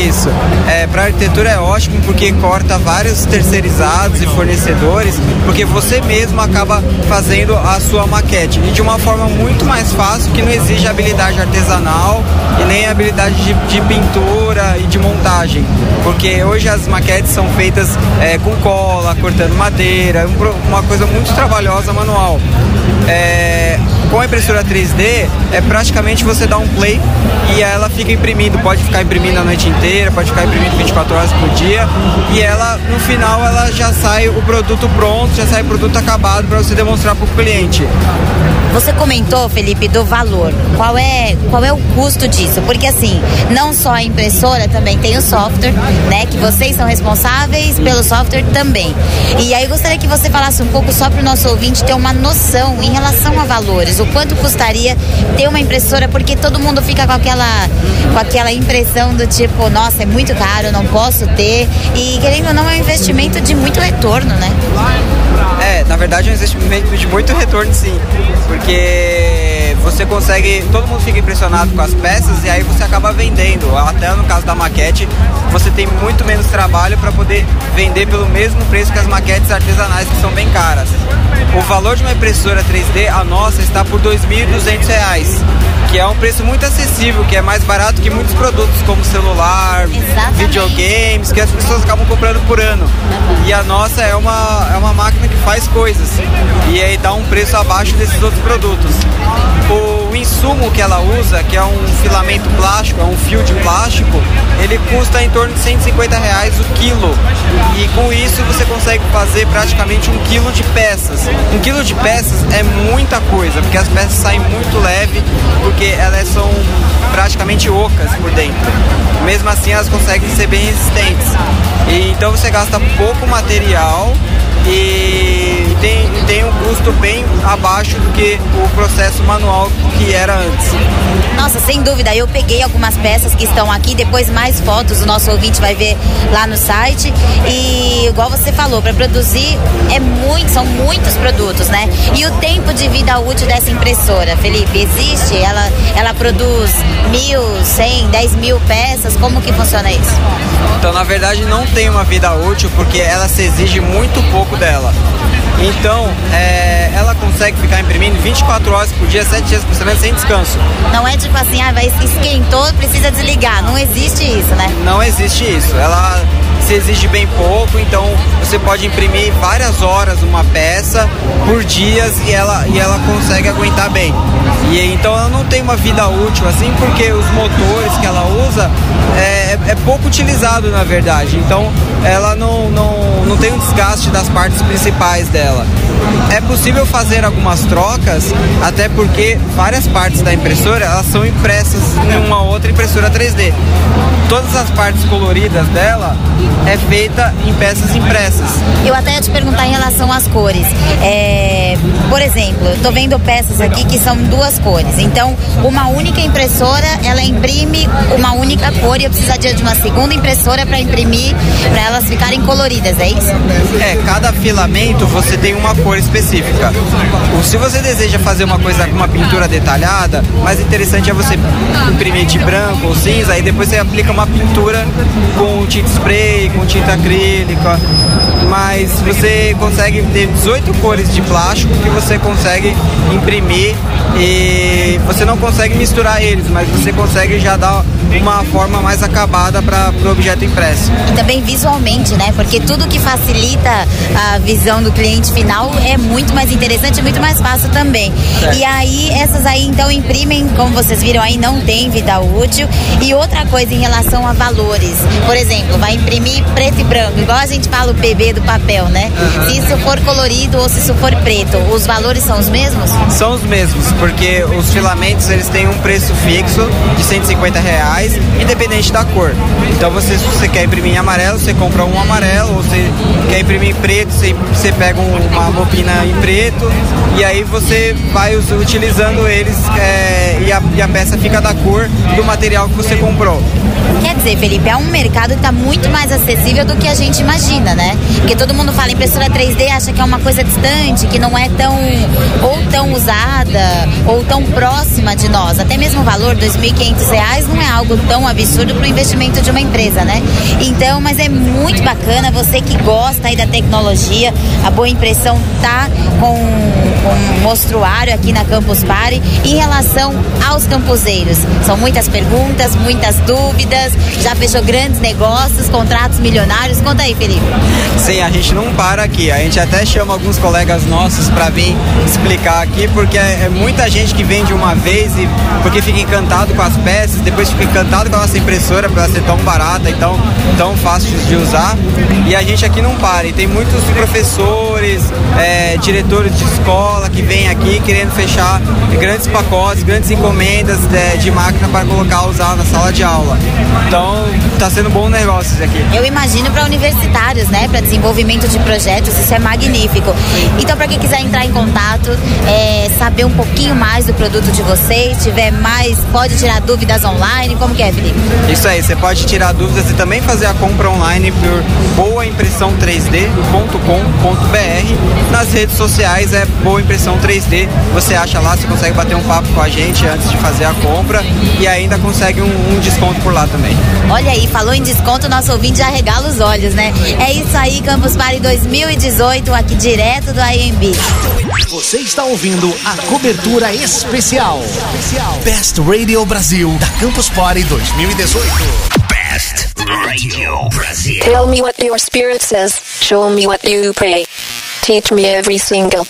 Isso. É, para arquitetura é ótimo porque corta vários terceirizados e fornecedores, porque você mesmo acaba fazendo a sua maquete e de uma forma muito mais fácil que não exige habilidade artesanal e nem habilidade de, de pintura e de montagem, porque hoje as maquetes são feitas é, com cola, cortando madeira, pro- uma coisa muito trabalhosa manual. É, com a impressora 3D é praticamente você dá um play e ela fica imprimindo, pode ficar imprimindo a noite inteira, pode ficar imprimindo 24 horas por dia e ela no final ela já sai o produto pronto, já sai o produto acabado para você demonstrar para o cliente. Você comentou, Felipe, do valor. Qual é, qual é o custo disso? Porque assim, não só a impressora, também tem o software, né? Que vocês são responsáveis pelo software também. E aí eu gostaria que você falasse um pouco só para o nosso ouvinte ter uma noção em relação a valores. O quanto custaria ter uma impressora, porque todo mundo fica com aquela, com aquela impressão do tipo, nossa, é muito caro, não posso ter. E querendo ou não, é um investimento de muito retorno, né? É, na verdade é um investimento de muito retorno sim, porque você consegue, todo mundo fica impressionado com as peças e aí você acaba vendendo. Até no caso da maquete, você tem muito menos trabalho para poder vender pelo mesmo preço que as maquetes artesanais que são bem caras. O valor de uma impressora 3D, a nossa, está por R$ 2.200, que é um preço muito acessível, que é mais barato que muitos produtos como celular, videogames, que as pessoas acabam comprando por ano. E a nossa é uma, é uma máquina que faz coisas e aí dá um preço abaixo desses outros produtos. O insumo que ela usa, que é um filamento plástico, é um fio de plástico, ele custa em torno de 150 reais o quilo. E com isso você consegue fazer praticamente um quilo de peças. Um quilo de peças é muita coisa, porque as peças saem muito leve, porque elas são praticamente ocas por dentro. Mesmo assim elas conseguem ser bem resistentes. E, então você gasta pouco material e tem, tem um custo bem abaixo do que o processo manual que era antes. Nossa, sem dúvida, eu peguei algumas peças que estão aqui, depois mais fotos o nosso ouvinte vai ver lá no site. E igual você falou, para produzir é muito, são muitos produtos, né? E o tempo de vida útil dessa impressora, Felipe, existe? Ela, ela produz mil, cem, dez mil peças? Como que funciona isso? Então, na verdade, não tem uma vida útil porque ela se exige muito pouco dela. Então, é, ela consegue ficar imprimindo 24 horas por dia, 7 dias por semana, sem descanso. Não é tipo assim, ah, vai esquentou, precisa desligar. Não existe isso, né? Não existe isso. Ela se exige bem pouco, então você pode imprimir várias horas uma peça por dias e ela, e ela consegue aguentar bem. E então ela não tem uma vida útil assim, porque os motores que ela usa é, é pouco utilizado na verdade. Então ela não, não, não tem um desgaste das partes principais dela. É possível fazer algumas trocas, até porque várias partes da impressora elas são impressas em uma outra impressora 3D. Todas as partes coloridas dela é feita em peças impressas. Eu até ia te perguntar em relação às cores. É, por exemplo, eu tô vendo peças aqui que são duas cores. Então, uma única impressora, ela imprime uma única cor e eu precisaria de uma segunda impressora para imprimir, para elas ficarem coloridas, é isso? É, cada filamento você tem uma cor específica. Ou Se você deseja fazer uma coisa com uma pintura detalhada, mais interessante é você imprimir de branco ou cinza e depois você aplica uma pintura com tinta spray, com tinta acrílica. Mas você consegue ter 18 cores de plástico que você consegue imprimir e você não consegue misturar eles, mas você consegue já dar uma forma mais acabada para o objeto impresso. E também visualmente, né? Porque tudo que facilita a visão do cliente final é muito mais interessante e muito mais fácil também. Certo. E aí, essas aí então imprimem, como vocês viram aí, não tem vida útil. E outra coisa em relação a valores. Por exemplo, vai imprimir preto e branco, igual a gente fala o PB do papel, né? Aham. Se isso for colorido ou se isso for preto, os valores são os mesmos? São os mesmos, porque os filamentos eles têm um preço fixo de 150 reais iguais, independente da cor. Então você, se você quer imprimir em amarelo, você compra um amarelo, ou você quer imprimir em preto, você, você pega um, uma bobina em preto e aí você vai utilizando eles é, e, a, e a peça fica da cor do material que você comprou. Quer dizer, Felipe, é um mercado que está muito mais acessível do que a gente imagina, né? Porque todo mundo fala impressora 3D, acha que é uma coisa distante, que não é tão ou tão usada ou tão próxima de nós. Até mesmo o valor, 2.500 reais, não é algo tão absurdo para o investimento de uma empresa, né? Então, mas é muito bacana, você que gosta aí da tecnologia, a Boa Impressão tá com, com um mostruário aqui na Campus Party em relação aos campuseiros. São muitas perguntas, muitas dúvidas, já fechou grandes negócios, contratos milionários. Conta aí, Felipe. Sim, a gente não para aqui. A gente até chama alguns colegas nossos para vir explicar aqui, porque é, é muita gente que vende uma vez e porque fica encantado com as peças, depois fica encantado com a nossa impressora por ela ser tão barata e tão, tão fácil de usar. E a gente aqui não para. E tem muitos professores, é, diretores de escola que vêm aqui querendo fechar grandes pacotes, grandes encomendas é, de máquina para colocar usar na sala de aula. Então, está sendo um bom negócio isso aqui. Eu imagino para universitários, né? Para desenvolvimento de projetos, isso é magnífico. Então, para quem quiser entrar em contato, é, saber um pouquinho mais do produto de vocês, tiver mais, pode tirar dúvidas online, como que é, Felipe? Isso aí, você pode tirar dúvidas e também fazer a compra online por boaimpressão3d.com.br. Nas redes sociais é Boa Impressão 3D. Você acha lá, você consegue bater um papo com a gente antes de fazer a compra e ainda consegue um, um desconto por lá também. Olha aí, falou em desconto, nosso ouvinte já regala os olhos, né? É isso aí, Campus Party 2018, aqui direto do IMB. Você está ouvindo a cobertura especial. Best Radio Brasil da Campus Party 2018. Radio Brasil. Tell me what your spirit says. Show me what you pray. Teach me every single.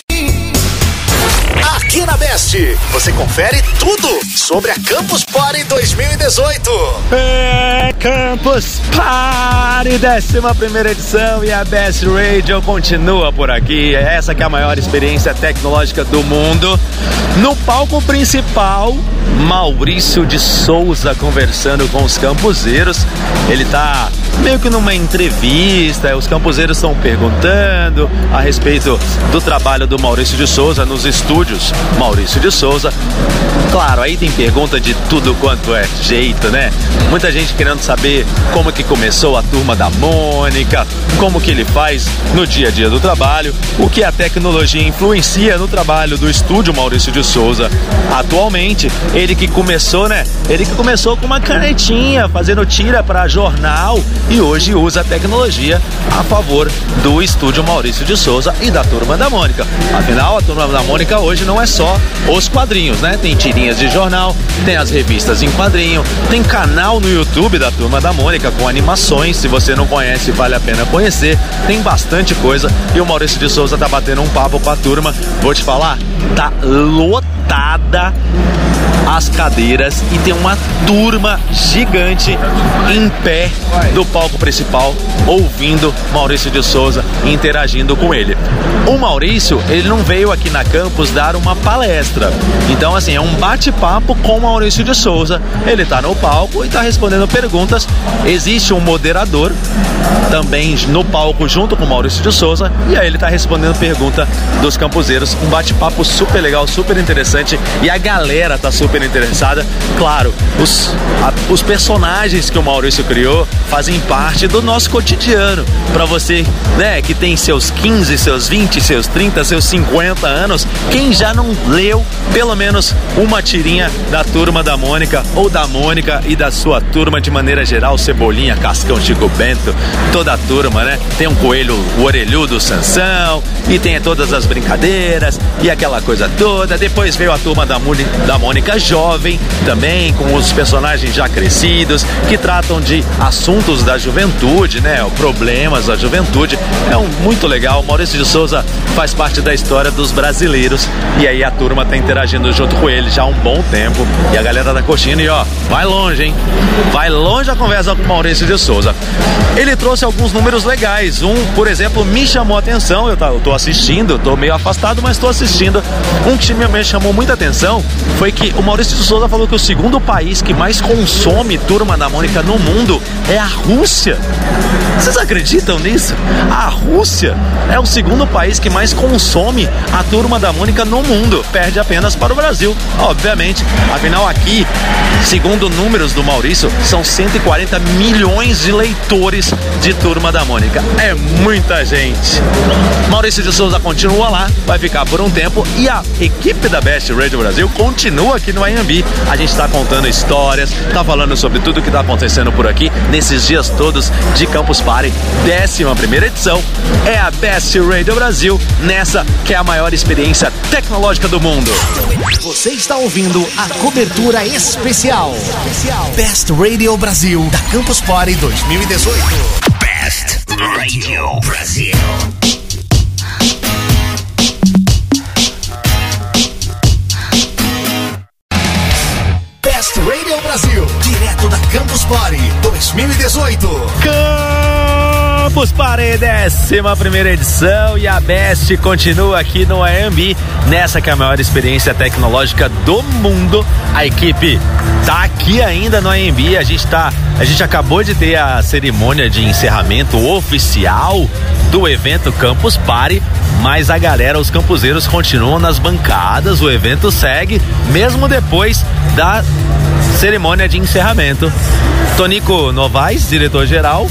Aqui na Best, você confere tudo sobre a Campus Party 2018. É Campus Party, 11 primeira edição e a Best Radio continua por aqui. Essa que é a maior experiência tecnológica do mundo. No palco principal, Maurício de Souza conversando com os campuseiros. Ele tá meio que numa entrevista, os campuseiros estão perguntando a respeito do trabalho do Maurício de Souza nos estúdios Maurício de Souza. Claro, aí tem pergunta de tudo quanto é jeito, né? Muita gente querendo saber como que começou a turma da Mônica, como que ele faz no dia a dia do trabalho, o que a tecnologia influencia no trabalho do estúdio Maurício de Souza. Atualmente, ele que começou, né? Ele que começou com uma canetinha, fazendo tira para jornal e hoje usa a tecnologia a favor do estúdio Maurício de Souza e da turma da Mônica. Afinal, a turma da Mônica hoje não é só os quadrinhos, né? Tem tirinhas de jornal, tem as revistas em quadrinho, tem canal no YouTube da turma da Mônica com animações. Se você não conhece, vale a pena conhecer. Tem bastante coisa e o Maurício de Souza tá batendo um papo com a turma. Vou te falar, tá lotada as cadeiras e tem uma turma gigante em pé do palco principal ouvindo Maurício de Souza interagindo com ele. O Maurício, ele não veio aqui na campus dar uma palestra. Então, assim, é um bate-papo com Maurício de Souza. Ele tá no palco e tá respondendo perguntas. Existe um moderador também no palco junto com Maurício de Souza e aí ele tá respondendo pergunta dos campuseiros. Um bate-papo super legal, super interessante e a galera tá super interessada. Claro, os, a- os personagens que o Maurício criou fazem parte do nosso cotidiano. Para você, né, que tem seus 15, seus 20, seus 30, seus 50 anos, quem já não leu pelo menos uma tirinha da turma da Mônica ou da Mônica e da sua turma de maneira geral, Cebolinha, Cascão, Chico Bento, toda a turma, né? Tem um coelho, o orelhudo Sansão, e tem todas as brincadeiras e aquela coisa toda. Depois veio a turma da, Môni- da Mônica Jovem, também, com os personagens já crescidos, que tratam de assuntos da juventude, né? Problemas da juventude. É um, muito legal. Maurício de Souza faz parte da história dos brasileiros. E aí a turma tá interagindo junto com ele já há um bom tempo. E a galera tá curtindo e ó, vai longe, hein? Vai longe a conversa com Maurício de Souza. Ele trouxe alguns números legais. Um, por exemplo, me chamou a atenção. Eu, tá, tô assistindo, tô meio afastado, mas tô assistindo. Um que me me chamou muita atenção foi que o Maurício Maurício de Souza falou que o segundo país que mais consome turma da Mônica no mundo é a Rússia. Vocês acreditam nisso? A Rússia é o segundo país que mais consome a turma da Mônica no mundo. Perde apenas para o Brasil, obviamente. Afinal, aqui, segundo números do Maurício, são 140 milhões de leitores de turma da Mônica. É muita gente. Maurício de Souza continua lá, vai ficar por um tempo e a equipe da Best Radio Brasil continua aqui no IMB. A gente está contando histórias, tá falando sobre tudo que tá acontecendo por aqui nesses dias todos de Campus Party, 11 primeira edição. É a Best Radio Brasil nessa que é a maior experiência tecnológica do mundo. Você está ouvindo a cobertura especial. Best Radio Brasil da Campus Party 2018. Best Radio Brasil. Brasil, direto da Campus Party 2018. Campus Party, décima primeira edição e a Best continua aqui no AMB, nessa que é a maior experiência tecnológica do mundo. A equipe tá aqui ainda no AMB, a gente tá, a gente acabou de ter a cerimônia de encerramento oficial do evento Campus Party, mas a galera, os campuseiros continuam nas bancadas, o evento segue mesmo depois da cerimônia de encerramento. Tonico Novaes, diretor-geral,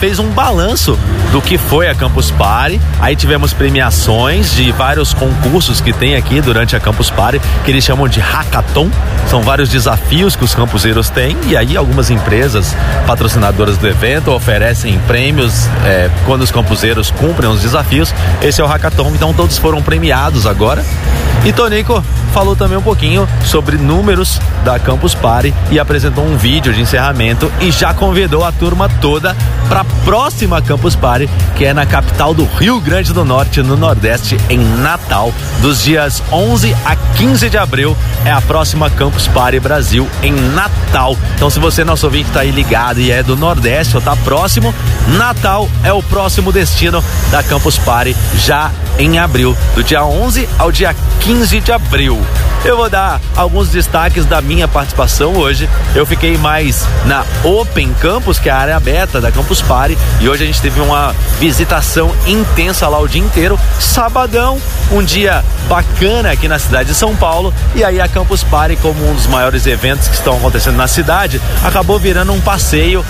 fez um balanço do que foi a Campus Party. Aí tivemos premiações de vários concursos que tem aqui durante a Campus Party, que eles chamam de hackathon. São vários desafios que os campuseiros têm e aí algumas empresas patrocinadoras do evento oferecem prêmios é, quando os campuseiros cumprem os desafios. Esse é o hackathon, então todos foram premiados agora. E Tonico falou também um pouquinho sobre números da Campus Party e apresentou um vídeo de encerramento e já convidou a turma toda para a próxima Campus Party, que é na capital do Rio Grande do Norte, no Nordeste, em Natal, dos dias 11 a 15 de abril. É a próxima Campus Party Brasil em Natal. Então, se você, nosso ouvinte, está aí ligado e é do Nordeste ou está próximo, Natal é o próximo destino da Campus Party já em abril, do dia 11 ao dia 15 de abril. Eu vou dar alguns destaques da minha participação hoje. Eu fiquei mais na Open Campus, que é a área aberta da Campus Party, e hoje a gente teve uma visitação intensa lá o dia inteiro. Sabadão, um dia bacana aqui na cidade de São Paulo, e aí a Campus Party, como um dos maiores eventos que estão acontecendo na cidade, acabou virando um passeio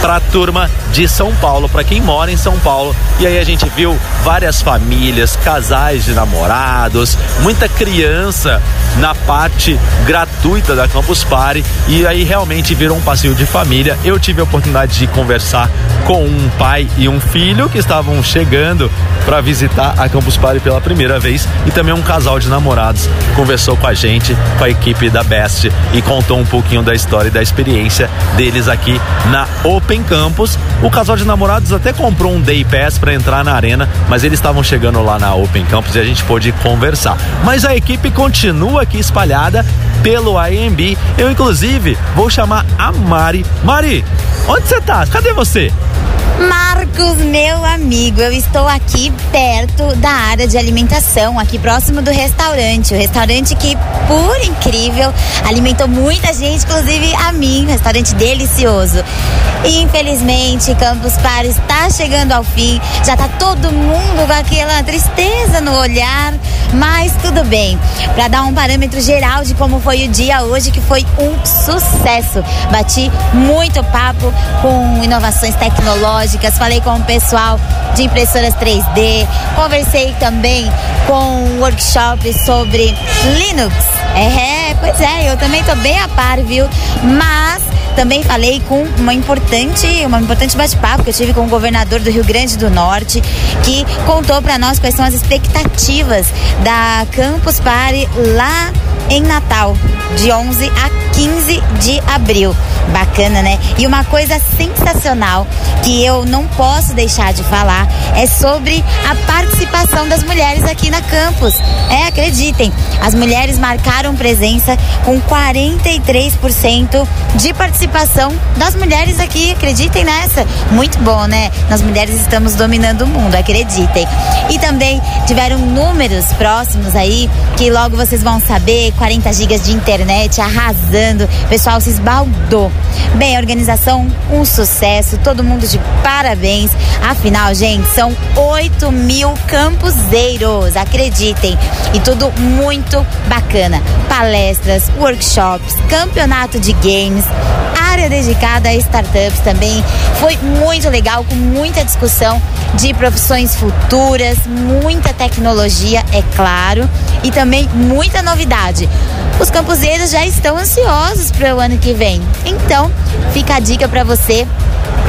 para a turma de São Paulo, para quem mora em São Paulo. E aí a gente viu várias famílias, casais de namorados, muita criança na parte gratuita da Campus Party e aí realmente virou um passeio de família. Eu tive a oportunidade de conversar com um pai e um filho que estavam chegando para visitar a Campus Party pela primeira vez e também um casal de namorados conversou com a gente, com a equipe da Best e contou um pouquinho da história e da experiência deles aqui na Open Campus. O casal de namorados até comprou um Day Pass para entrar na arena, mas eles estavam chegando lá na Open Campus e a gente pôde conversar. Mas a equipe continua aqui espalhada pelo IMB. Eu inclusive vou chamar a Mari. Mari, onde você tá? Cadê você? Marcos, meu amigo, eu estou aqui perto da área de alimentação, aqui próximo do restaurante. O restaurante que, por incrível, alimentou muita gente, inclusive a mim. Restaurante delicioso. Infelizmente, Campus Party está chegando ao fim. Já tá todo mundo com aquela tristeza no olhar, mas tudo bem. Para dar um parâmetro geral de como foi o dia hoje, que foi um sucesso. Bati muito papo com inovações tecnológicas falei com o pessoal de impressoras 3D, conversei também com um workshop sobre Linux. É, pois é, eu também tô bem a par, viu? Mas também falei com uma importante, uma importante bate-papo que eu tive com o governador do Rio Grande do Norte, que contou para nós quais são as expectativas da Campus Party lá em Natal, de 11 a 15 de abril. Bacana, né? E uma coisa sensacional que eu não posso deixar de falar é sobre a participação das mulheres aqui na campus. É, acreditem, as mulheres marcaram presença com 43% de participação das mulheres aqui, acreditem nessa. Muito bom, né? Nós mulheres estamos dominando o mundo, acreditem. E também tiveram números próximos aí que logo vocês vão saber, 40 gigas de internet arrasando, o pessoal se esbaldou. Bem, a organização um sucesso, todo mundo de parabéns. Afinal, gente, são 8 mil campuseiros, acreditem. E tudo muito bacana. Palestras, workshops, campeonato de games, área dedicada a startups também. Foi muito legal, com muita discussão de profissões futuras, muita tecnologia, é claro, e também muita novidade. Os campuseiros já estão ansiosos para o ano que vem. Então, fica a dica para você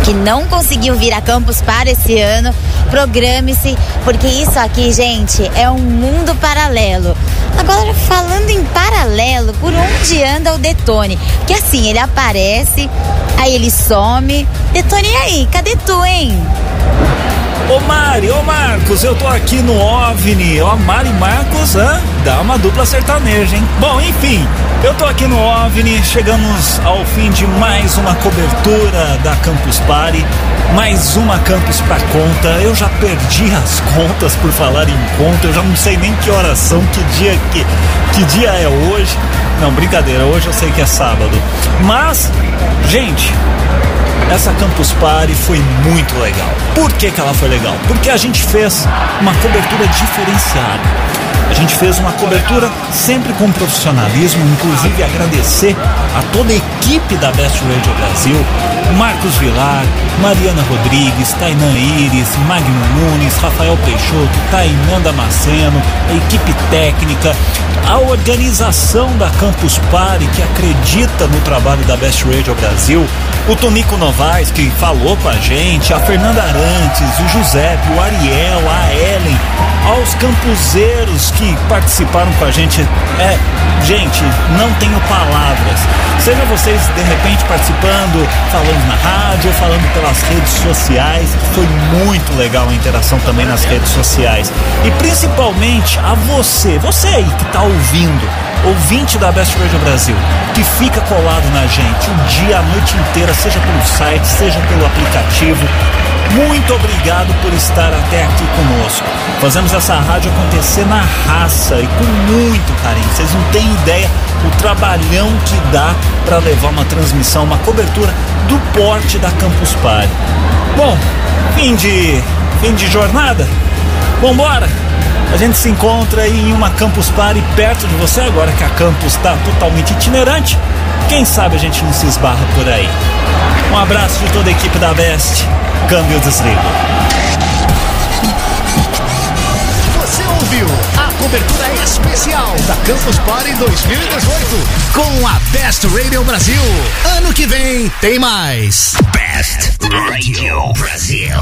que não conseguiu vir a Campus para esse ano, programe-se, porque isso aqui, gente, é um mundo paralelo. Agora, falando em paralelo, por onde anda o Detone? Que assim, ele aparece, aí ele some. Detone, e aí? Cadê tu, hein? Ô Mari, ô Marcos, eu tô aqui no OVNI. Ó, Mari Marcos, hã? Dá uma dupla sertaneja, hein? Bom, enfim, eu tô aqui no OVNI, chegamos ao fim de mais uma cobertura da Campus Party, mais uma Campus pra conta. Eu já perdi as contas por falar em conta, eu já não sei nem que horas são, que dia que, que dia é hoje. Não, brincadeira, hoje eu sei que é sábado. Mas, gente, essa Campus Party foi muito legal. Por que, que ela foi legal? Porque a gente fez uma cobertura diferenciada. A gente fez uma cobertura sempre com profissionalismo, inclusive agradecer a toda a equipe da Best Radio Brasil, Marcos Vilar, Mariana Rodrigues, Tainan Iris, Magno Nunes, Rafael Peixoto, Tainan Damasceno, a equipe técnica, a organização da Campus Party que acredita no trabalho da Best Radio Brasil, o Tonico Novaes que falou com a gente, a Fernanda Arantes, o Giuseppe, o Ariel, a Ellen, aos campuseiros que participaram com a gente. É, gente, não tenho palavras. Seja vocês de repente participando, falando na rádio, falando pelas redes sociais, foi muito legal a interação também nas redes sociais. E principalmente a você, você aí que está ouvindo, ouvinte da Best Radio Brasil, que fica colado na gente o dia, a noite inteira, seja pelo site, seja pelo aplicativo. Muito obrigado por estar até aqui conosco. Fazemos essa rádio acontecer na raça e com muito carinho. Vocês não têm ideia o trabalhão que dá para levar uma transmissão, uma cobertura do porte da Campus Party. Bom, fim de fim de jornada. Vambora! A gente se encontra em uma Campus Party perto de você agora que a Campus está totalmente itinerante. Quem sabe a gente não se esbarra por aí. Um abraço de toda a equipe da Best. Câmbio desligo. Você ouviu a cobertura especial da Campus Party 2018 com a Best Radio Brasil. Ano que vem tem mais. Best Radio Brasil.